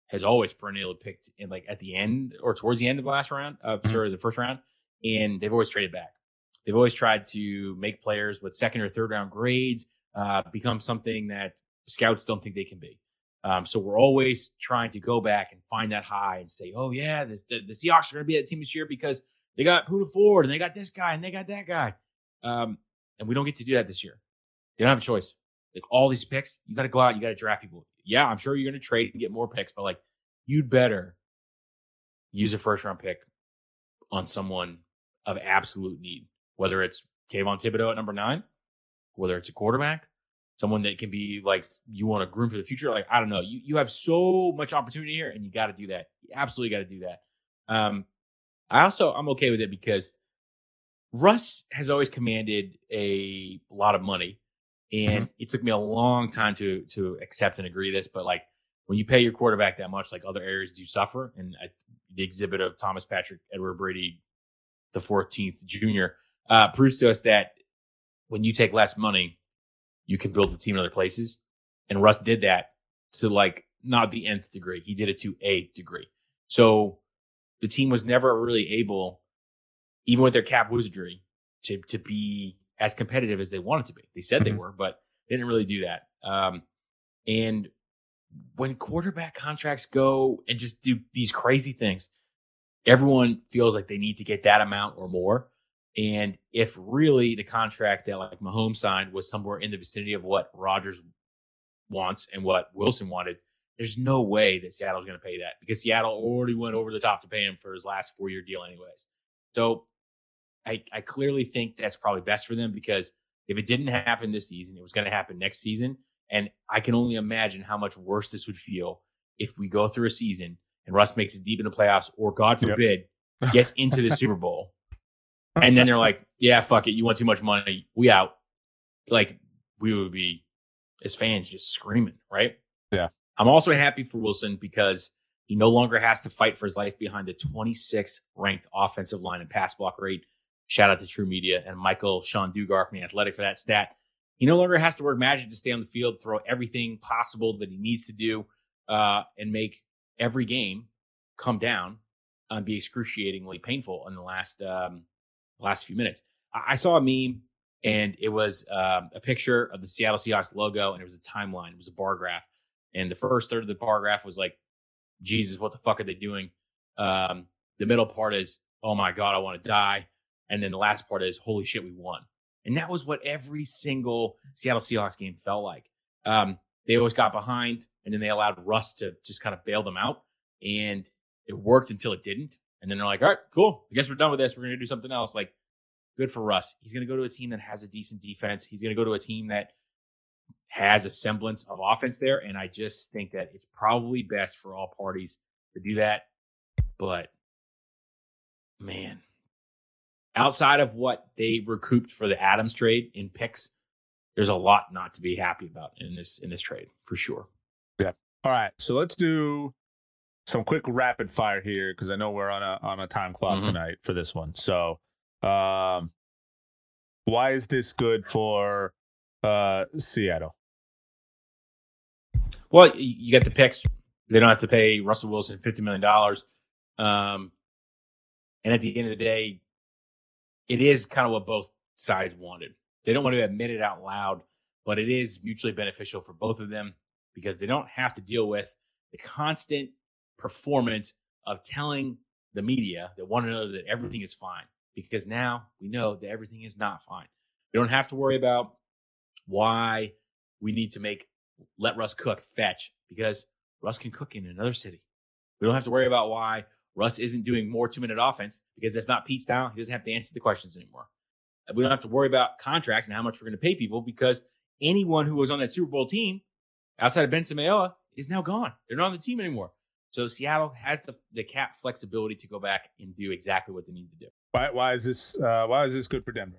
has always perennially picked in like at the end or towards the end of the last round, uh, Mhm. sorry, the first round, and they've always traded back. They've always tried to make players with second or third round grades uh, become something that scouts don't think they can be. Um, so we're always trying to go back and find that high and say, oh yeah, this, the, the Seahawks are going to be that team this year because they got Poona Ford and they got this guy and they got that guy. Um, and we don't get to do that this year. You don't have a choice. Like all these picks, you got to go out, you got to draft people. Yeah, I'm sure you're going to trade and get more picks, but like you'd better use a first round pick on someone of absolute need, whether it's Kayvon Thibodeaux at number nine, whether it's a quarterback, someone that can be like you want to groom for the future. Like, I don't know. You you have so much opportunity here and you got to do that. You absolutely got to do that. Um, I also I'm okay with it because Russ has always commanded a lot of money. And it took me a long time to to accept and agree this, but like when you pay your quarterback that much, like other areas do suffer. And I, the exhibit of Thomas Patrick Edward Brady, the 14th junior, uh, proves to us that when you take less money, you can build the team in other places. And Russ did that to like not the nth degree. He did it to a degree. So the team was never really able, even with their cap wizardry, to to be as competitive as they wanted to be. They said they Mhm. were, but they didn't really do that. Um, and when quarterback contracts go and just do these crazy things, everyone feels like they need to get that amount or more. And if really the contract that like Mahomes signed was somewhere in the vicinity of what Rodgers wants and what Wilson wanted, there's no way that Seattle's going to pay that because Seattle already went over the top to pay him for his last four year deal, anyways. So I, I clearly think that's probably best for them because if it didn't happen this season, it was going to happen next season. And I can only imagine how much worse this would feel if we go through a season and Russ makes it deep in the playoffs, or God Yep. forbid, gets into the Super Bowl. And then they're <laughs> like, yeah, fuck it. You want too much money. We out. Like, we would be, as fans, just screaming, right? Yeah. I'm also happy for Wilson because he no longer has to fight for his life behind the 26th ranked offensive line and pass block rate. Shout out to TruMedia and Michael-Shawn Dugar from the Athletic for that stat. He no longer has to work magic to stay on the field, throw everything possible that he needs to do, uh, and make every game come down and be excruciatingly painful in the last um, last few minutes. I, I saw a meme and it was um, a picture of the Seattle Seahawks logo and it was a timeline. It was a bar graph, and the first third of the bar graph was like, "Jesus, what the fuck are they doing?" Um, the middle part is, "Oh my god, I want to die," and then the last part is, "Holy shit, we won." And that was what every single Seattle Seahawks game felt like. Um, they always got behind, and then they allowed Russ to just kind of bail them out, and it worked until it didn't. And then they're like, "All right, cool. I guess we're done with this. We're gonna do something else." Like, good for Russ. He's gonna go to a team that has a decent defense. He's gonna go to a team that has a semblance of offense there, and I just think that it's probably best for all parties to do that. But man, outside of what they recouped for the Adams trade in picks, there's a lot not to be happy about in this in this trade for sure. Yeah. All right, so let's do some quick rapid fire here because I know we're on a on a time clock Mhm. tonight for this one. So, um, why is this good for uh Seattle? Well, you get the picks. They don't have to pay Russell Wilson fifty million dollars. Um, and at the end of the day, it is kind of what both sides wanted. They don't want to admit it out loud, but it is mutually beneficial for both of them because they don't have to deal with the constant performance of telling the media that one another that everything is fine because now we know that everything is not fine. We don't have to worry about why we need to make let Russ cook fetch because Russ can cook in another city. We don't have to worry about why Russ isn't doing more two minute offense because that's not Pete's style. He doesn't have to answer the questions anymore. We don't have to worry about contracts and how much we're going to pay people because anyone who was on that Super Bowl team outside of Benson Mayowa is now gone. They're not on the team anymore. So Seattle has the, the cap flexibility to go back and do exactly what they need to do. Why, why is this? Uh, why is this good for Denver?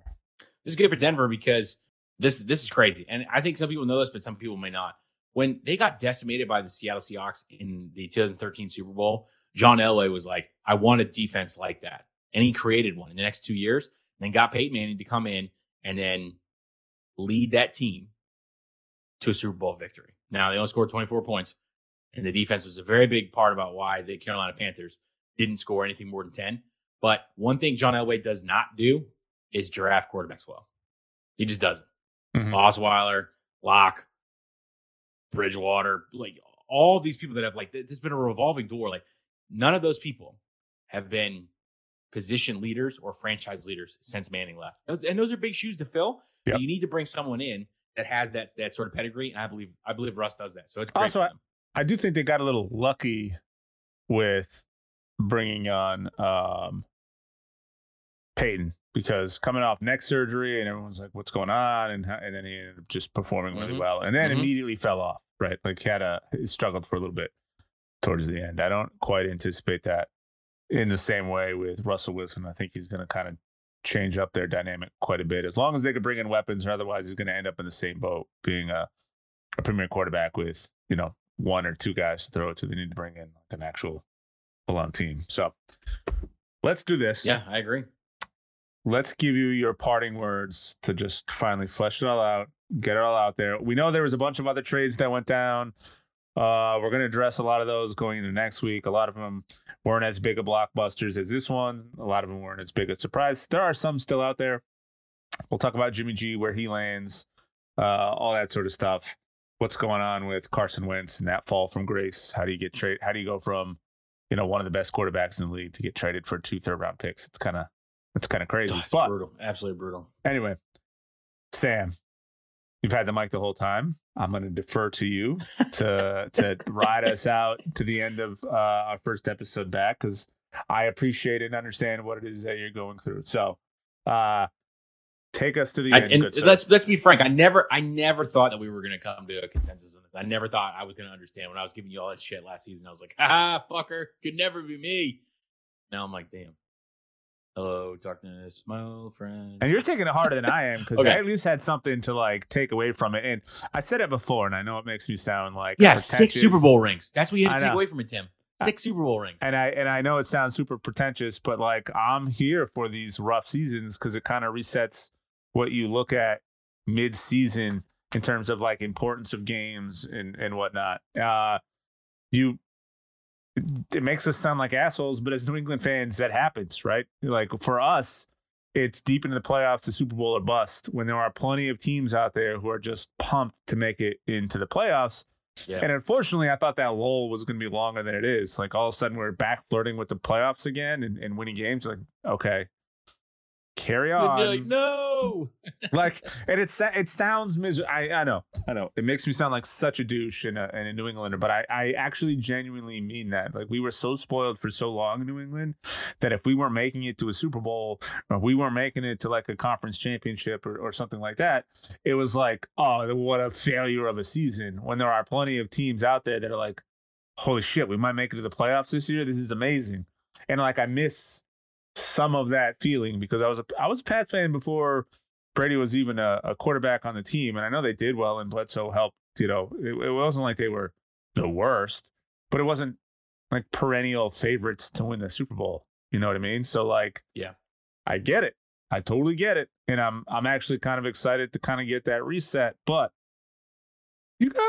This is good for Denver because this this is crazy, and I think some people know this, but some people may not. When they got decimated by the Seattle Seahawks in the 2013 Super Bowl, John Elway was like, "I want a defense like that," and he created one in the next two years. And then got Peyton Manning to come in and then lead that team to a Super Bowl victory. Now they only scored 24 points, and the defense was a very big part about why the Carolina Panthers didn't score anything more than 10. But one thing John Elway does not do is draft quarterbacks well. He just doesn't. Mm-hmm. Osweiler, Lock, Bridgewater, like all these people that have like there's been a revolving door. Like none of those people have been position leaders or franchise leaders since Manning left. And those are big shoes to fill. Yep. You need to bring someone in that has that that sort of pedigree. And I believe I believe Russ does that. So it's also I, I, do think they got a little lucky with bringing on um, Peyton because coming off neck surgery and everyone's like, "What's going on?" and and then he ended up just performing really mm-hmm. well, and then mm-hmm. immediately fell off. Right, like he had a he struggled for a little bit towards the end. I don't quite anticipate that in the same way with Russell Wilson. I think he's going to kind of change up their dynamic quite a bit. As long as they can bring in weapons, or otherwise he's going to end up in the same boat, being a, a premier quarterback with you know one or two guys to throw it to. They need to bring in like an actual full-on team. So let's do this. Yeah, I agree. Let's give you your parting words to just finally flesh it all out, get it all out there. We know there was a bunch of other trades that went down. Uh, we're going to address a lot of those going into next week. A lot of them weren't as big of blockbusters as this one. A lot of them weren't as big a surprise. There are some still out there. We'll talk about Jimmy G, where he lands, uh, all that sort of stuff. What's going on with Carson Wentz and that fall from grace? How do you get trade? How do you go from, you know, one of the best quarterbacks in the league to get traded for two third round picks? It's kind of, it's kind of crazy. Oh, but brutal, absolutely brutal. Anyway, Sam, you've had the mic the whole time. I'm going to defer to you <laughs> to to ride us out to the end of uh, our first episode back because I appreciate and understand what it is that you're going through. So, uh, take us to the I, end. Let's let's be frank. I never I never thought that we were going to come to a consensus on this. I never thought I was going to understand when I was giving you all that shit last season. I was like, ah, fucker, could never be me. Now I'm like, damn. Hello, darkness, my old friend. And you're taking it harder than I am because okay. I at least had something to like take away from it. And I said it before, and I know it makes me sound like yeah, six Super Bowl rings. That's what you have to take away from it, Tim. Six Super Bowl rings. And I and I know it sounds super pretentious, but like I'm here for these rough seasons because it kind of resets what you look at mid season in terms of like importance of games and and whatnot. Uh, you it makes us sound like assholes, but as New England fans, that happens, right? Like for us, it's deep into the playoffs, the Super Bowl or bust. When there are plenty of teams out there who are just pumped to make it into the playoffs. Yeah. And unfortunately, I thought that lull was going to be longer than it is. Like all of a sudden, we're back flirting with the playoffs again and, and winning games. Like, okay, carry on. Like, no. <laughs> like, and it it sounds miserable. I, I know, I know. It makes me sound like such a douche and a, and a New Englander, but I, I actually genuinely mean that. Like, we were so spoiled for so long in New England that if we weren't making it to a Super Bowl or we weren't making it to like a conference championship or, or something like that, it was like, oh, what a failure of a season. When there are plenty of teams out there that are like, holy shit, we might make it to the playoffs this year. This is amazing. And like, I miss some of that feeling because I was a I was a Pats fan before Brady was even a, a quarterback on the team, and I know they did well, and Bledsoe helped. You know, it, it wasn't like they were the worst, but it wasn't like perennial favorites to win the Super Bowl. You know what I mean? So like, yeah, I get it. I totally get it, and I'm I'm actually kind of excited to kind of get that reset. But you guys,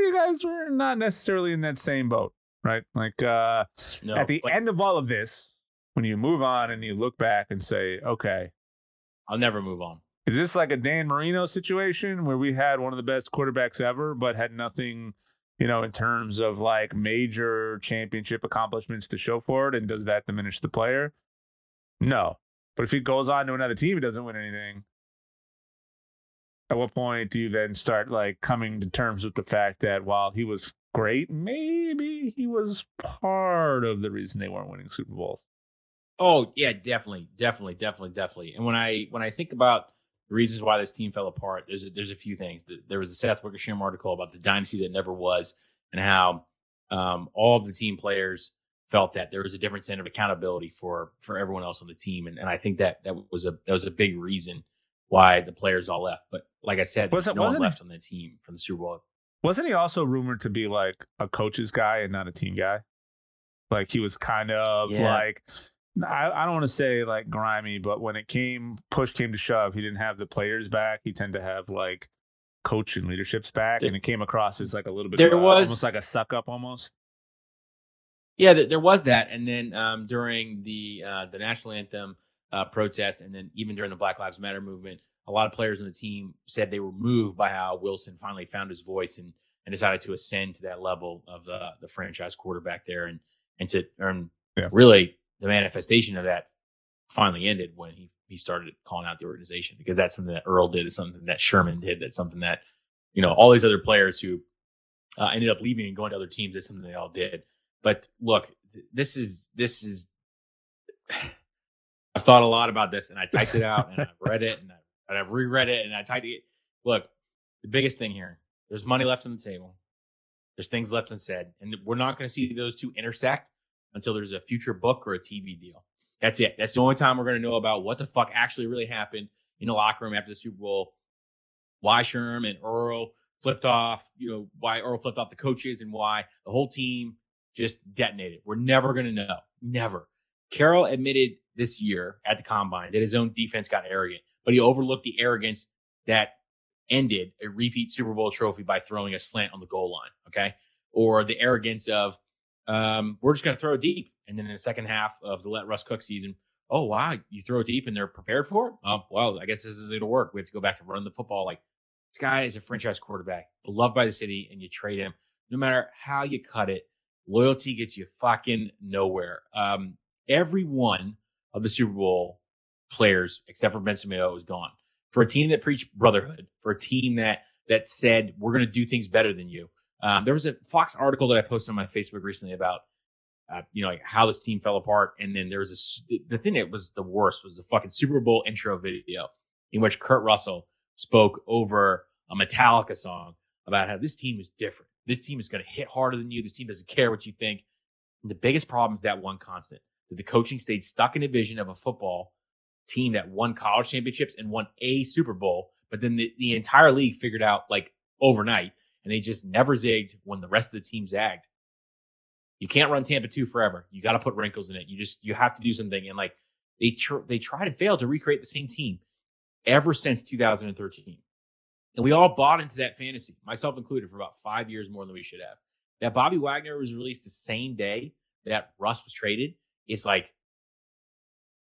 you guys were not necessarily in that same boat, right? Like uh, no, at the but- end of all of this, when you move on and you look back and say, okay, I'll never move on. Is this like a Dan Marino situation where we had one of the best quarterbacks ever, but had nothing you know, in terms of like major championship accomplishments to show for it? And does that diminish the player? No. But if he goes on to another team, he doesn't win anything. At what point do you then start like coming to terms with the fact that while he was great, maybe he was part of the reason they weren't winning Super Bowls? Oh yeah, definitely, definitely, definitely, definitely. And when I when I think about the reasons why this team fell apart, there's a, there's a few things. There was a Seth Wickersham article about the dynasty that never was, and how um, all of the team players felt that there was a different sense of accountability for for everyone else on the team, and, and I think that that was a that was a big reason why the players all left. But like I said, was it, no one left on the team from the Super Bowl. Wasn't he also rumored to be like a coach's guy and not a team guy? Like he was kind of yeah. like I, I don't want to say like grimy, but when it came push came to shove, he didn't have the players back. He tended to have like coach and leadership's back, there, and it came across as like a little bit there of, was almost like a suck up almost. Yeah, there was that, and then um, during the uh, the national anthem uh, protest, and then even during the Black Lives Matter movement, a lot of players on the team said they were moved by how Wilson finally found his voice and and decided to ascend to that level of the the franchise quarterback there, and and to earn yeah. really the manifestation of that finally ended when he he started calling out the organization because that's something that Earl did, it's something that Sherman did, that's something that you know all these other players who uh, ended up leaving and going to other teams. That's something they all did. But look, this is this is. <sighs> I've thought a lot about this, and I typed it out, and I've read it, and, I, and I've reread it, and I typed it. Look, the biggest thing here: there's money left on the table. There's things left unsaid, and we're not going to see those two intersect until there's a future book or a TV deal. That's it. That's the only time we're going to know about what the fuck actually really happened in the locker room after the Super Bowl. Why Sherm and Earl flipped off, you know, why Earl flipped off the coaches and why the whole team just detonated. We're never going to know. Never. Carroll admitted this year at the combine that his own defense got arrogant, but he overlooked the arrogance that ended a repeat Super Bowl trophy by throwing a slant on the goal line. Okay. Or the arrogance of um, we're just going to throw deep. And then in the second half of the let Russ cook season, oh, wow, you throw deep and they're prepared for it? Oh, well, I guess this is going to work. We have to go back to run the football. Like, this guy is a franchise quarterback, beloved by the city, and you trade him. No matter how you cut it, loyalty gets you fucking nowhere. Um, every one of the Super Bowl players, except for Ben Simeon, is gone. For a team that preached brotherhood, for a team that that said we're going to do things better than you, um, there was a Fox article that I posted on my Facebook recently about, uh, you know, like how this team fell apart. And then there was a, the thing that was the worst was the fucking Super Bowl intro video in which Kurt Russell spoke over a Metallica song about how this team is different. This team is going to hit harder than you. This team doesn't care what you think. And the biggest problem is that one constant that the coaching stayed stuck in a vision of a football team that won college championships and won a Super Bowl. But then the, the entire league figured out like overnight and they just never zigged when the rest of the team zagged. You can't run Tampa 2 forever. You got to put wrinkles in it. You just you have to do something and like they tr- they try to fail to recreate the same team ever since 2013. And we all bought into that fantasy, myself included, for about 5 years more than we should have. That Bobby Wagner was released the same day that Russ was traded. It's like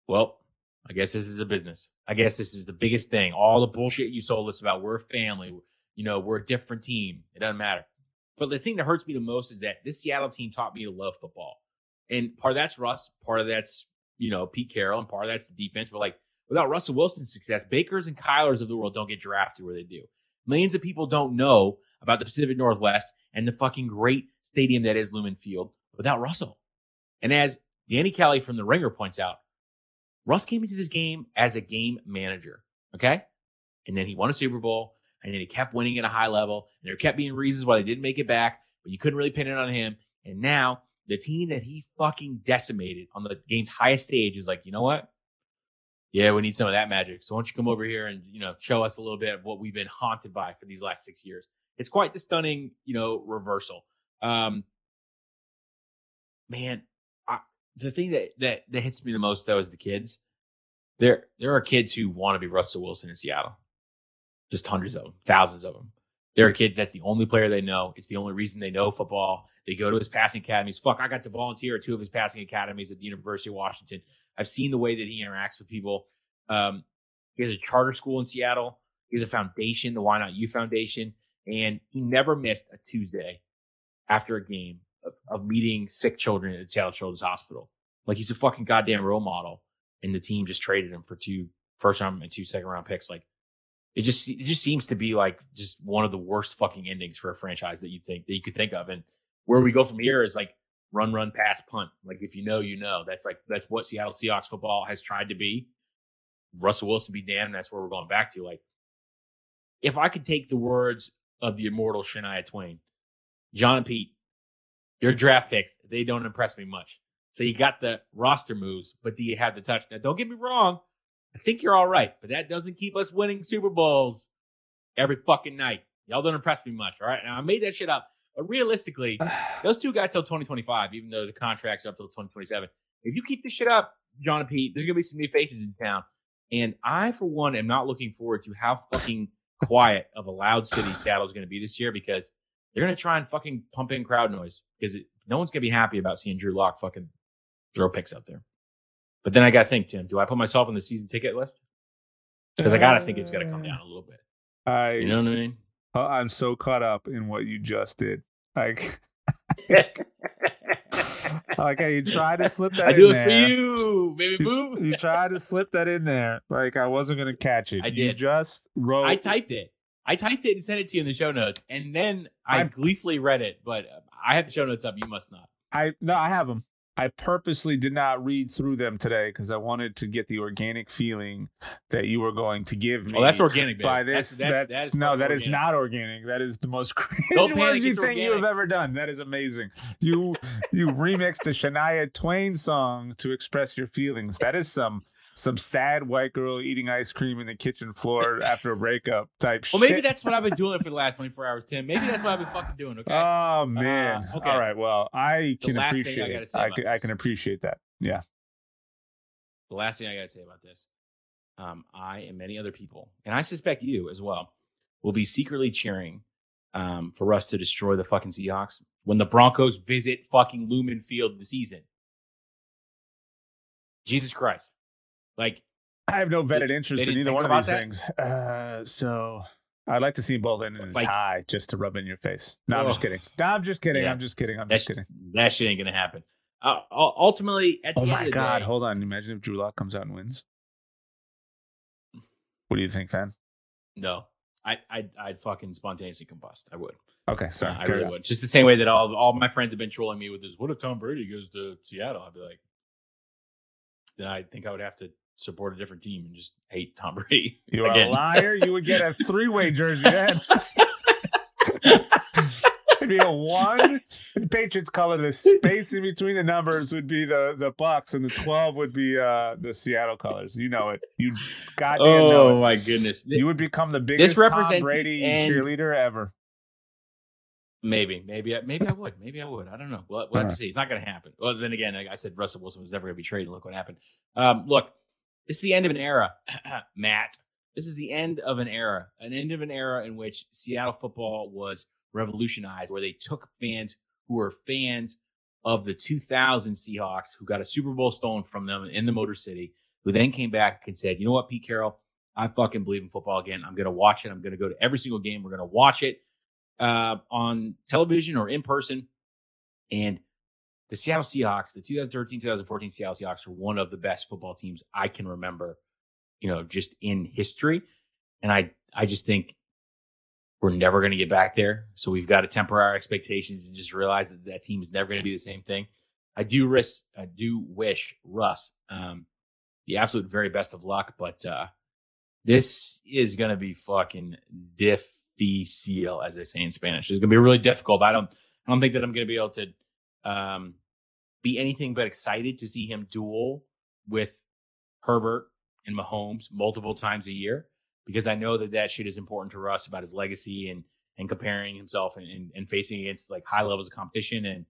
well, I guess this is a business. I guess this is the biggest thing. All the bullshit you sold us about we're a family, you know, we're a different team. It doesn't matter. But the thing that hurts me the most is that this Seattle team taught me to love football. And part of that's Russ, part of that's, you know, Pete Carroll, and part of that's the defense. But like without Russell Wilson's success, Bakers and Kylers of the world don't get drafted where they do. Millions of people don't know about the Pacific Northwest and the fucking great stadium that is Lumen Field without Russell. And as Danny Kelly from The Ringer points out, Russ came into this game as a game manager. Okay. And then he won a Super Bowl and then he kept winning at a high level. And there kept being reasons why they didn't make it back, but you couldn't really pin it on him. And now the team that he fucking decimated on the game's highest stage is like, you know what? Yeah, we need some of that magic. So why don't you come over here and you know show us a little bit of what we've been haunted by for these last six years? It's quite the stunning, you know, reversal. Um, man, I, the thing that that that hits me the most though is the kids. There there are kids who want to be Russell Wilson in Seattle just hundreds of them, thousands of them. There are kids that's the only player they know. It's the only reason they know football. They go to his passing academies. Fuck, I got to volunteer at two of his passing academies at the University of Washington. I've seen the way that he interacts with people. Um, he has a charter school in Seattle. He has a foundation, the Why Not You Foundation, and he never missed a Tuesday after a game of, of meeting sick children at Seattle Children's Hospital. Like he's a fucking goddamn role model, and the team just traded him for two first round and two second round picks. Like it just it just seems to be like just one of the worst fucking endings for a franchise that you think that you could think of. And where we go from here is like run, run, pass, punt. Like if you know, you know. That's like that's what Seattle Seahawks football has tried to be. Russell Wilson be damned. That's where we're going back to. Like, if I could take the words of the immortal Shania Twain, John and Pete, your draft picks, they don't impress me much. So you got the roster moves, but do you have the touch? Now, don't get me wrong. I think you're all right, but that doesn't keep us winning Super Bowls every fucking night. Y'all don't impress me much. All right. Now I made that shit up. But realistically, <sighs> those two got till 2025, even though the contract's are up till 2027. If you keep this shit up, John and Pete, there's gonna be some new faces in town. And I, for one, am not looking forward to how fucking quiet of a loud city Seattle's gonna be this year because they're gonna try and fucking pump in crowd noise because it, no one's gonna be happy about seeing Drew Lock fucking throw picks out there. But then I gotta think, Tim, do I put myself on the season ticket list? Because I gotta think it's gonna come uh, down a little bit. I, You know what I mean? I'm so caught up in what you just did. Like, <laughs> like <laughs> how you tried to slip that I in do it there. for you, baby You, boo. you <laughs> tried to slip that in there. Like I wasn't gonna catch it. I You did. just wrote. I typed it. I typed it and sent it to you in the show notes, and then I I'm- gleefully read it. But I have the show notes up. You must not. I no, I have them. I purposely did not read through them today because I wanted to get the organic feeling that you were going to give me. Oh, that's organic, baby. By That's- this, that- that, that is no, that is organic. not organic. That is the most <laughs> cringe Don't panic, worthy it's thing you have ever done. That is amazing. You you remixed a Shania Twain song to express your feelings. That is some some sad white girl eating ice cream in the kitchen floor <laughs> after a breakup type Well, shit. maybe that's what I've been doing for the last 24 hours, Tim. Maybe that's what I've been fucking doing. Okay. Oh man! okay. All right. Well, I The can I appreciate. I can, I can appreciate that. Yeah. the last thing I got to say about this, um, I and many other people, and I suspect you as well, will be secretly cheering um, for us to destroy the fucking Seahawks when the Broncos visit fucking Lumen Field this season. Jesus Christ! Like, I have no vetted interest in either one of these that? things. Uh, so I'd like to see both in a Like- tie just to rub in your face. No, I'm just kidding. No, I'm just kidding. Yeah. I'm just kidding. I'm that's just kidding. that shit ain't gonna happen. Uh, ultimately, at the Oh my god! day- Hold on. Imagine if Drew Lock comes out and wins. What do you think then? No, I, I'd, I'd fucking spontaneously combust. I would. Okay, sorry. Uh, I really on. would. Just the same way that all all my friends have been trolling me with this. What if Tom Brady goes to Seattle? I'd be like, then I think I would have to support a different team and just hate Tom <laughs> Brady. <laughs> You are again. a liar. You would get a three-way jersey then. <laughs> It'd be a one. The Patriots color. The space in between the numbers would be the the Bucks, and the twelve would be uh the Seattle colors. You know it. You goddamn know it. oh my goodness. You would become the biggest Tom Brady cheerleader ever. Maybe, maybe, I- maybe I would. Maybe I would. I don't know. We'll, we'll have to see. It's not going to happen. Well, then again, like I said Russell Wilson was never going to be traded. Look what happened. Um, look, is the end of an era, <clears throat> Matt. This is the end of an era, an end of an era in which Seattle football was revolutionized, where they took fans who were fans of the 2000 Seahawks, who got a Super Bowl stolen from them in the Motor City, who then came back and said, "You know what, Pete Carroll, I fucking believe in football again. I'm going to watch it. I'm going to go to every single game. We're going to watch it." uh, on television or in person. And the Seattle Seahawks, the 2013 2014 Seattle Seahawks, are one of the best football teams I can remember, you know, just in history. And I, I just think we're never going to get back there. So we've got to temper our expectations and just realize that that team is never going to be the same thing. I do risk, I do wish Russ um, the absolute very best of luck, but uh, this is going to be fucking difícil, as they say in Spanish. It's going to be really difficult. I don't, I don't think that I'm going to be able to um, be anything but excited to see him duel with Herbert and Mahomes multiple times a year because I know that that shit is important to Russ about his legacy and and comparing himself and, and, and facing against like high levels of competition. And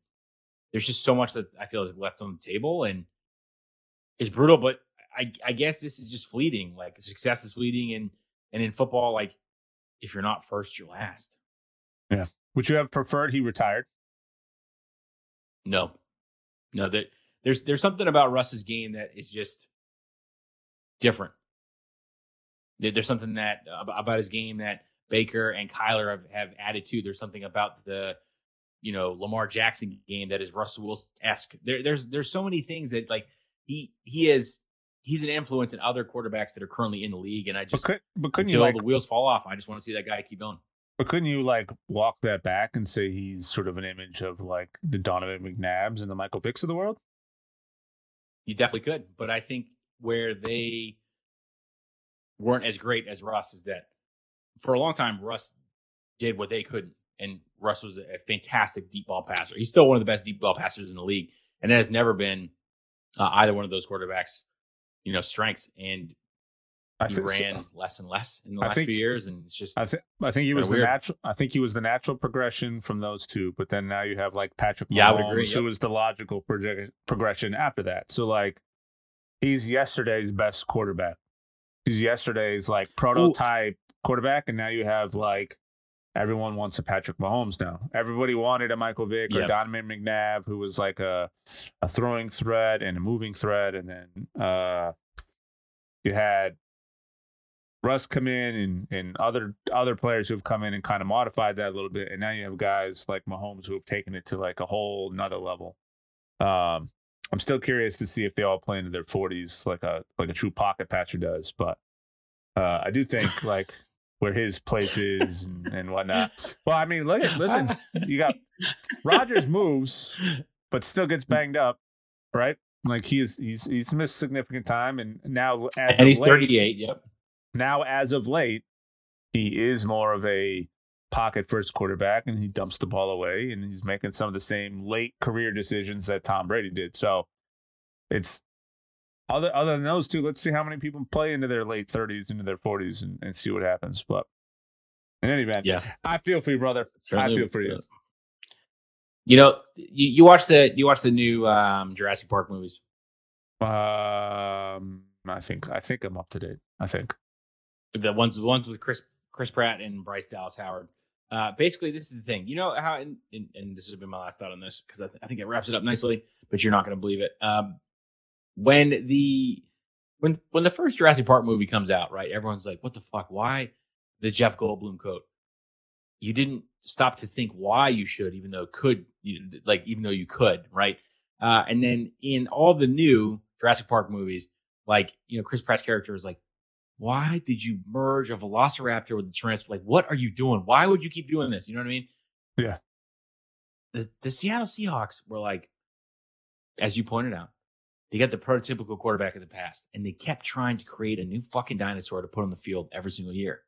there's just so much that I feel is left on the table and it's brutal, but I, I guess this is just fleeting. Like success is fleeting and and in football, like if you're not first, you're last. Yeah would you have preferred he retired? No, no. That there's there's something about Russ's game that is just different. There's something that uh, about his game that Baker and Kyler have, have added to. There's something about the you know Lamar Jackson game that is Russell Wilson esque. There, there's there's so many things that like he he is he's an influence in other quarterbacks that are currently in the league, and I just but, could, but couldn't until you like, the wheels fall off, I just want to see that guy keep going. But couldn't you like walk that back and say he's sort of an image of like the Donovan McNabbs and the Michael Vicks of the world? You definitely could, but I think where they weren't as great as Russ is that for a long time Russ did what they couldn't, and Russ was a fantastic deep ball passer. He's still one of the best deep ball passers in the league, and that has never been uh, either one of those quarterbacks, you know, strengths. And I he ran less and less in the last think- few years, and it's just I think I think he was the weird. natural. I think he was the natural progression from those two. But then now you have like Patrick Mahomes, Yeah, agree, who yep. was the logical proje- progression after that. So like, he's yesterday's best quarterback. He's yesterday's like prototype quarterback, and now you have like everyone wants a Patrick Mahomes now. Everybody wanted a Michael Vick or Yep. Donovan McNabb, who was like a a throwing threat and a moving threat, and then uh, you had Russ come in and and other other players who have come in and kind of modified that a little bit, and now you have guys like Mahomes who have taken it to like a whole another level. Um, I'm still curious to see if they all play into their 40s like a like a true pocket passer does, but uh, I do think <laughs> like where his place is and, and whatnot. Well, I mean, look at <laughs> listen, you got Rodgers moves, but still gets banged up, right? Like he's he's he's missed significant time, and now as and he's late, 38. Yep. Now as of late, he is more of a pocket first quarterback and he dumps the ball away and he's making some of the same late career decisions that Tom Brady did. So it's other other than those two, let's see how many people play into their late 30s, into their 40s and, and see what happens. But in any event, Yeah. I feel for you, brother. Certainly I feel for you. You know, you, you watch the you watch the new um, Jurassic Park movies. Um I think I think I'm up to date. I think. The ones the ones with Chris Chris Pratt and Bryce Dallas Howard. Uh, basically, this is the thing. You know how, and, and, and this has been my last thought on this because I, th- I think it wraps it up nicely. But you're not going to believe it. Um, when the when when the first Jurassic Park movie comes out, right? Everyone's like, "What the fuck? Why the Jeff Goldblum coat?" You didn't stop to think why you should, even though could, you, like even though you could, right? Uh, and then in all the new Jurassic Park movies, like you know, Chris Pratt's character is like, why did you merge a velociraptor with a tyrannosaurus? Like, what are you doing? Why would you keep doing this? You know what I mean? Yeah. The the Seattle Seahawks were like, as you pointed out, they got the prototypical quarterback of the past, and they kept trying to create a new fucking dinosaur to put on the field every single year.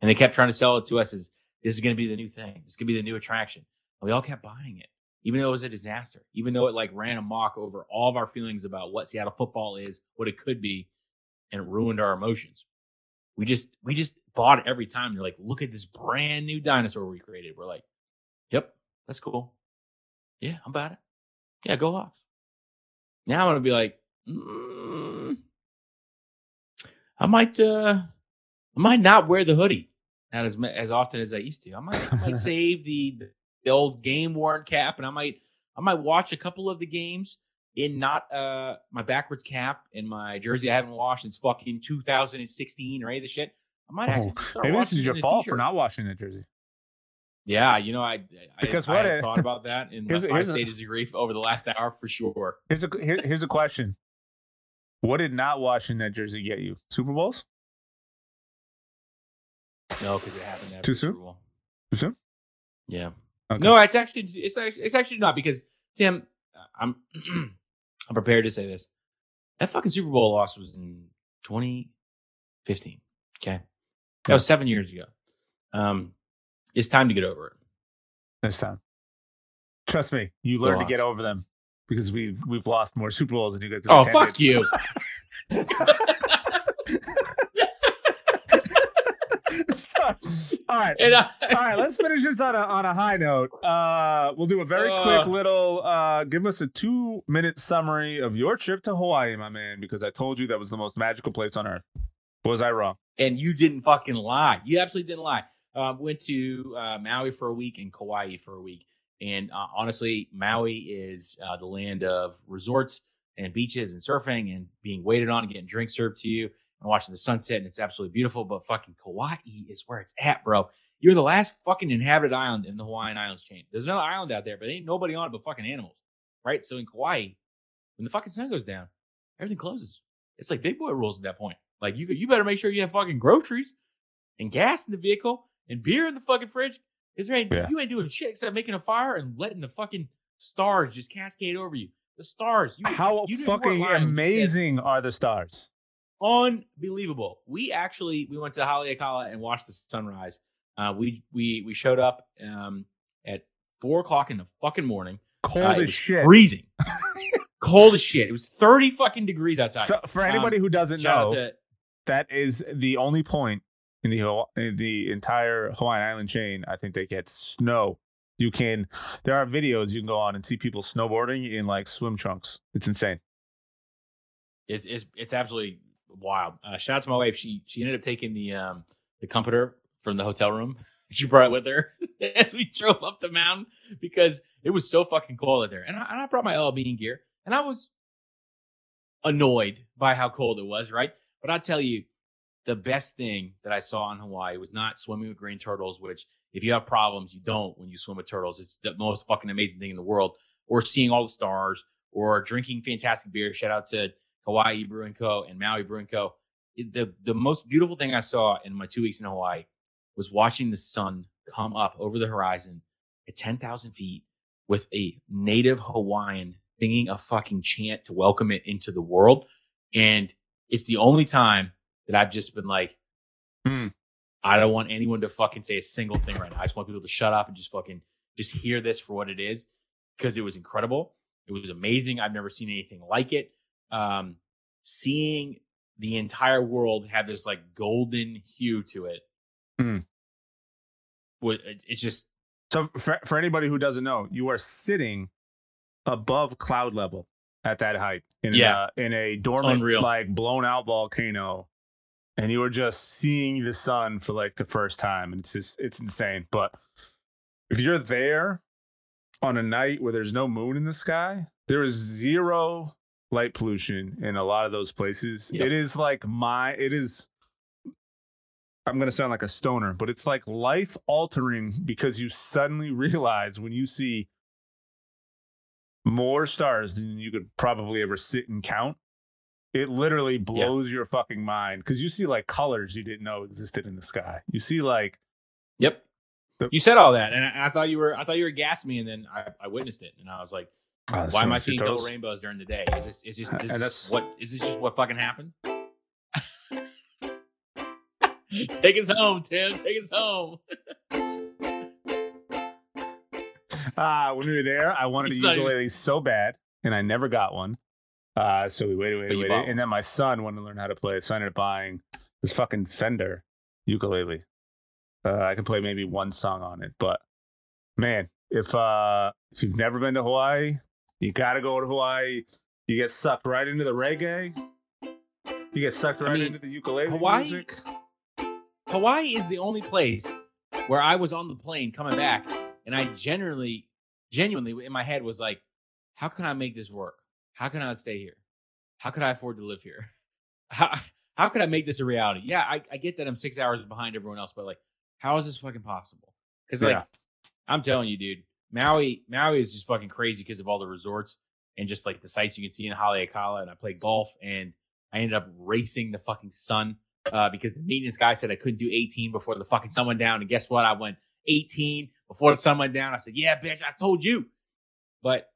And they kept trying to sell it to us as this is going to be the new thing. This to be the new attraction. And we all kept buying it, even though it was a disaster, even though it like ran amok over all of our feelings about what Seattle football is, what it could be, and it ruined our emotions. We just we just bought it every time. You're like, look at this brand new dinosaur we created. We're like, yep, that's cool. Yeah, I'm about it. Yeah, go off. Now I'm gonna be like, mm, I might uh I might not wear the hoodie not as as often as I used to. I might I might <laughs> save the the old game worn cap and I might I might watch a couple of the games in not uh my backwards cap and my jersey I haven't washed since fucking 2016 or any of the shit. I might actually Oh, Maybe this is your fault for t-shirt. not washing that jersey. Yeah, you know I I, Because I, what I thought about that in my here's a- stages of grief over the last hour for sure. Here's a here, here's a question. What did not washing that jersey get you? Super Bowls? No, because it happened Too the Super soon? Bowl. Too soon? Yeah. Okay. No, it's actually it's actually it's actually not because Tim, I'm <clears throat> I'm prepared to say this. That fucking Super Bowl loss was in 2015. Okay, that was seven years ago. Um, it's time to get over it. This time. Trust me, you learn to get over them because we've we've lost more Super Bowls than you guys have Oh attended. fuck you! <laughs> Stop. <laughs> All right. I, All right, let's finish this on a on a high note. Uh, we'll do a very quick little. Uh, give us a two minute summary of your trip to Hawaii, my man, because I told you that was the most magical place on earth. Was I wrong? and you didn't fucking lie. You absolutely didn't lie. Uh, went to uh, Maui for a week and Kauai for a week. And uh, honestly, Maui is uh, the land of resorts and beaches and surfing and being waited on and getting drinks served to you. I'm watching the sunset, and it's absolutely beautiful. But fucking Kauai is where it's at, bro. You're the last fucking inhabited island in the Hawaiian Islands chain. There's another island out there, but ain't nobody on it but fucking animals, right? So in Kauai, when the fucking sun goes down, everything closes. It's like big boy rules at that point. Like you, you better make sure you have fucking groceries and gas in the vehicle and beer in the fucking fridge. Is there ain't Yeah. you ain't doing shit except making a fire and letting the fucking stars just cascade over you. The stars. You, How you fucking said- amazing are the stars? Unbelievable. We actually we went to Haleakala and watched the sunrise. Uh, we we we showed up um, at four o'clock in the fucking morning. Cold Uh, as shit. freezing, <laughs> cold as shit. It was thirty fucking degrees outside. So, for anybody Um, who doesn't know, to that is the only point in the in the entire Hawaiian Island chain. I think they get snow. You can. There are videos you can go on and see people snowboarding in like swim trunks. It's insane. it's it's, it's absolutely wild. Uh, shout out to my wife. She she ended up taking the um the comforter from the hotel room. <laughs> She brought it with her <laughs> as we drove up the mountain because it was so fucking cold out there. And I, and I brought my LB gear, and I was annoyed by how cold it was, right? But I tell you, the best thing that I saw in Hawaii was not swimming with green turtles, which if you have problems, you don't when you swim with turtles. It's the most fucking amazing thing in the world. Or seeing all the stars, or drinking fantastic beer. Shout out to Hawaii Brewing Co. and Maui Brewing Co. The the most beautiful thing I saw in my two weeks in Hawaii was watching the sun come up over the horizon at 10,000 feet with a native Hawaiian singing a fucking chant to welcome it into the world. And it's the only time that I've just been like, Hmm. I don't want anyone to fucking say a single thing right now. I just want people to shut up and just fucking just hear this for what it is because it was incredible. It was amazing. I've never seen anything like it. Um, seeing the entire world have this like golden hue to it. Hmm. Uh, it- It's just So for, for anybody who doesn't know, you are sitting above cloud level at that height in Yeah. a, in a dormant, Unreal. like blown out volcano, and you are just seeing the sun for like the first time, and it's just it's insane. But if you're there on a night where there's no moon in the sky, there is zero light pollution in a lot of those places. Yep. It is like my it is I'm going to sound like a stoner, but it's like life altering because you suddenly <laughs> realize when you see more stars than you could probably ever sit and count. It literally blows your fucking mind because you see like colors you didn't know existed in the sky. You see like Yep. The- you said all that, and I, I thought you were I thought you were gassing me, and then I, I witnessed it, and I was like, oh, "Why am I seeing double rainbows during the day? Is this is this, Uh, this and is that's- what is this just what fucking happened?" <laughs> Take us home, Tim. Take us home. <laughs> Ah, when we were there, I wanted a ukulele so bad, and I never got one. Uh, so we waited, waited, waited, bought and then my son wanted to learn how to play it, so I ended up buying this fucking Fender ukulele. Uh, I can play maybe one song on it, but man, if uh, if you've never been to Hawaii, you gotta go to Hawaii. You get sucked right into the reggae. You get sucked I right mean, into the ukulele Hawaii- music. Hawaii is the only place where I was on the plane coming back, and I generally, genuinely in my head was like, "How can I make this work? How can I stay here? How could I afford to live here? <laughs> How how could I make this a reality?" Yeah, I, I get that I'm six hours behind everyone else, but like, how is this fucking possible? Because like, Yeah. I'm telling you, dude, Maui Maui is just fucking crazy because of all the resorts and just like the sights you can see in Haleakala. And I played golf, and I ended up racing the fucking sun uh, because the maintenance guy said I couldn't do 18 before the fucking sun went down. And guess what? I went 18 before the sun went down. I said, "Yeah, bitch, I told you." But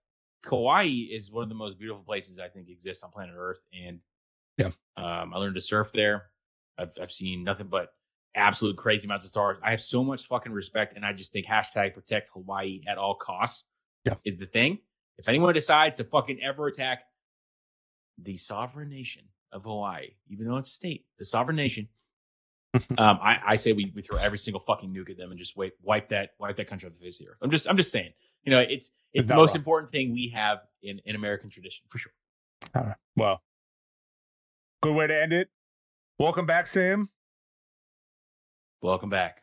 Kauai is one of the most beautiful places I think exists on planet Earth, and Yeah. um, I learned to surf there. I've I've seen nothing but absolute crazy amounts of stars. I have so much fucking respect, and I just think hashtag protect Hawaii at all costs Yeah. is the thing. If anyone decides to fucking ever attack the sovereign nation of Hawaii, even though it's a state, the sovereign nation, <laughs> um, I, I say we, we throw every single fucking nuke at them and just wipe wipe that wipe that country off the face of the earth. I'm just I'm just saying, you know, it's it's It's the most wrong. important thing we have in in American tradition for sure. All right. Well, good way to end it. Welcome back, Sam. Welcome back.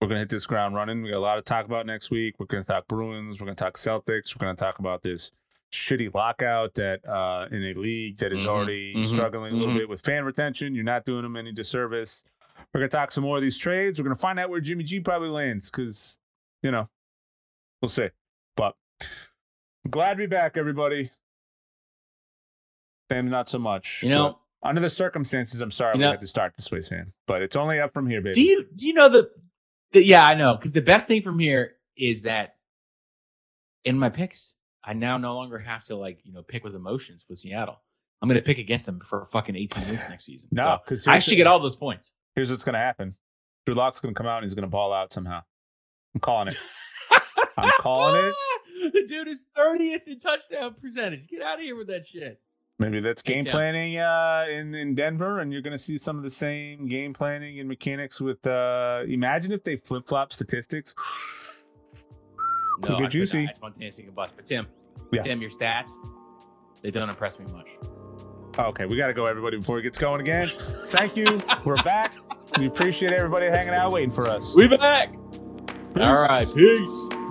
We're gonna hit this ground running. We got a lot to talk about next week. We're gonna talk Bruins. We're gonna talk Celtics. We're gonna talk about this shitty lockout that uh, in a league that is Mhm, already mhm, struggling a little mhm. bit with fan retention. You're not doing them any disservice. We're gonna talk some more of these trades. We're gonna find out where Jimmy G probably lands because you know we'll see. But glad to be back, everybody. Sam, not so much. You know, under the circumstances, I'm sorry You we had to start this way, Sam. But it's only up from here, baby. do you do you know the, the yeah I know because the best thing from here is that in my picks I now no longer have to like you know pick with emotions with Seattle. I'm gonna pick against them for fucking 18 weeks next season. no, So because I actually get all those points. Here's what's gonna happen. Drew Lock's gonna come out and he's gonna ball out somehow. I'm calling it. I'm calling it. <laughs> The dude is 30th in touchdown percentage. Get out of here with that shit. Maybe that's game planning uh, in in Denver, and you're gonna see some of the same game planning and mechanics with. Uh, imagine if they flip flop statistics. <sighs> Could No, get I juicy. I spontaneously combust. But Tim, Yeah. Tim, your stats, they don't impress me much. Okay, we gotta go, everybody, before it gets going again. Thank you. We're back. We appreciate everybody hanging out, waiting for us. We back. Peace. All right. Peace.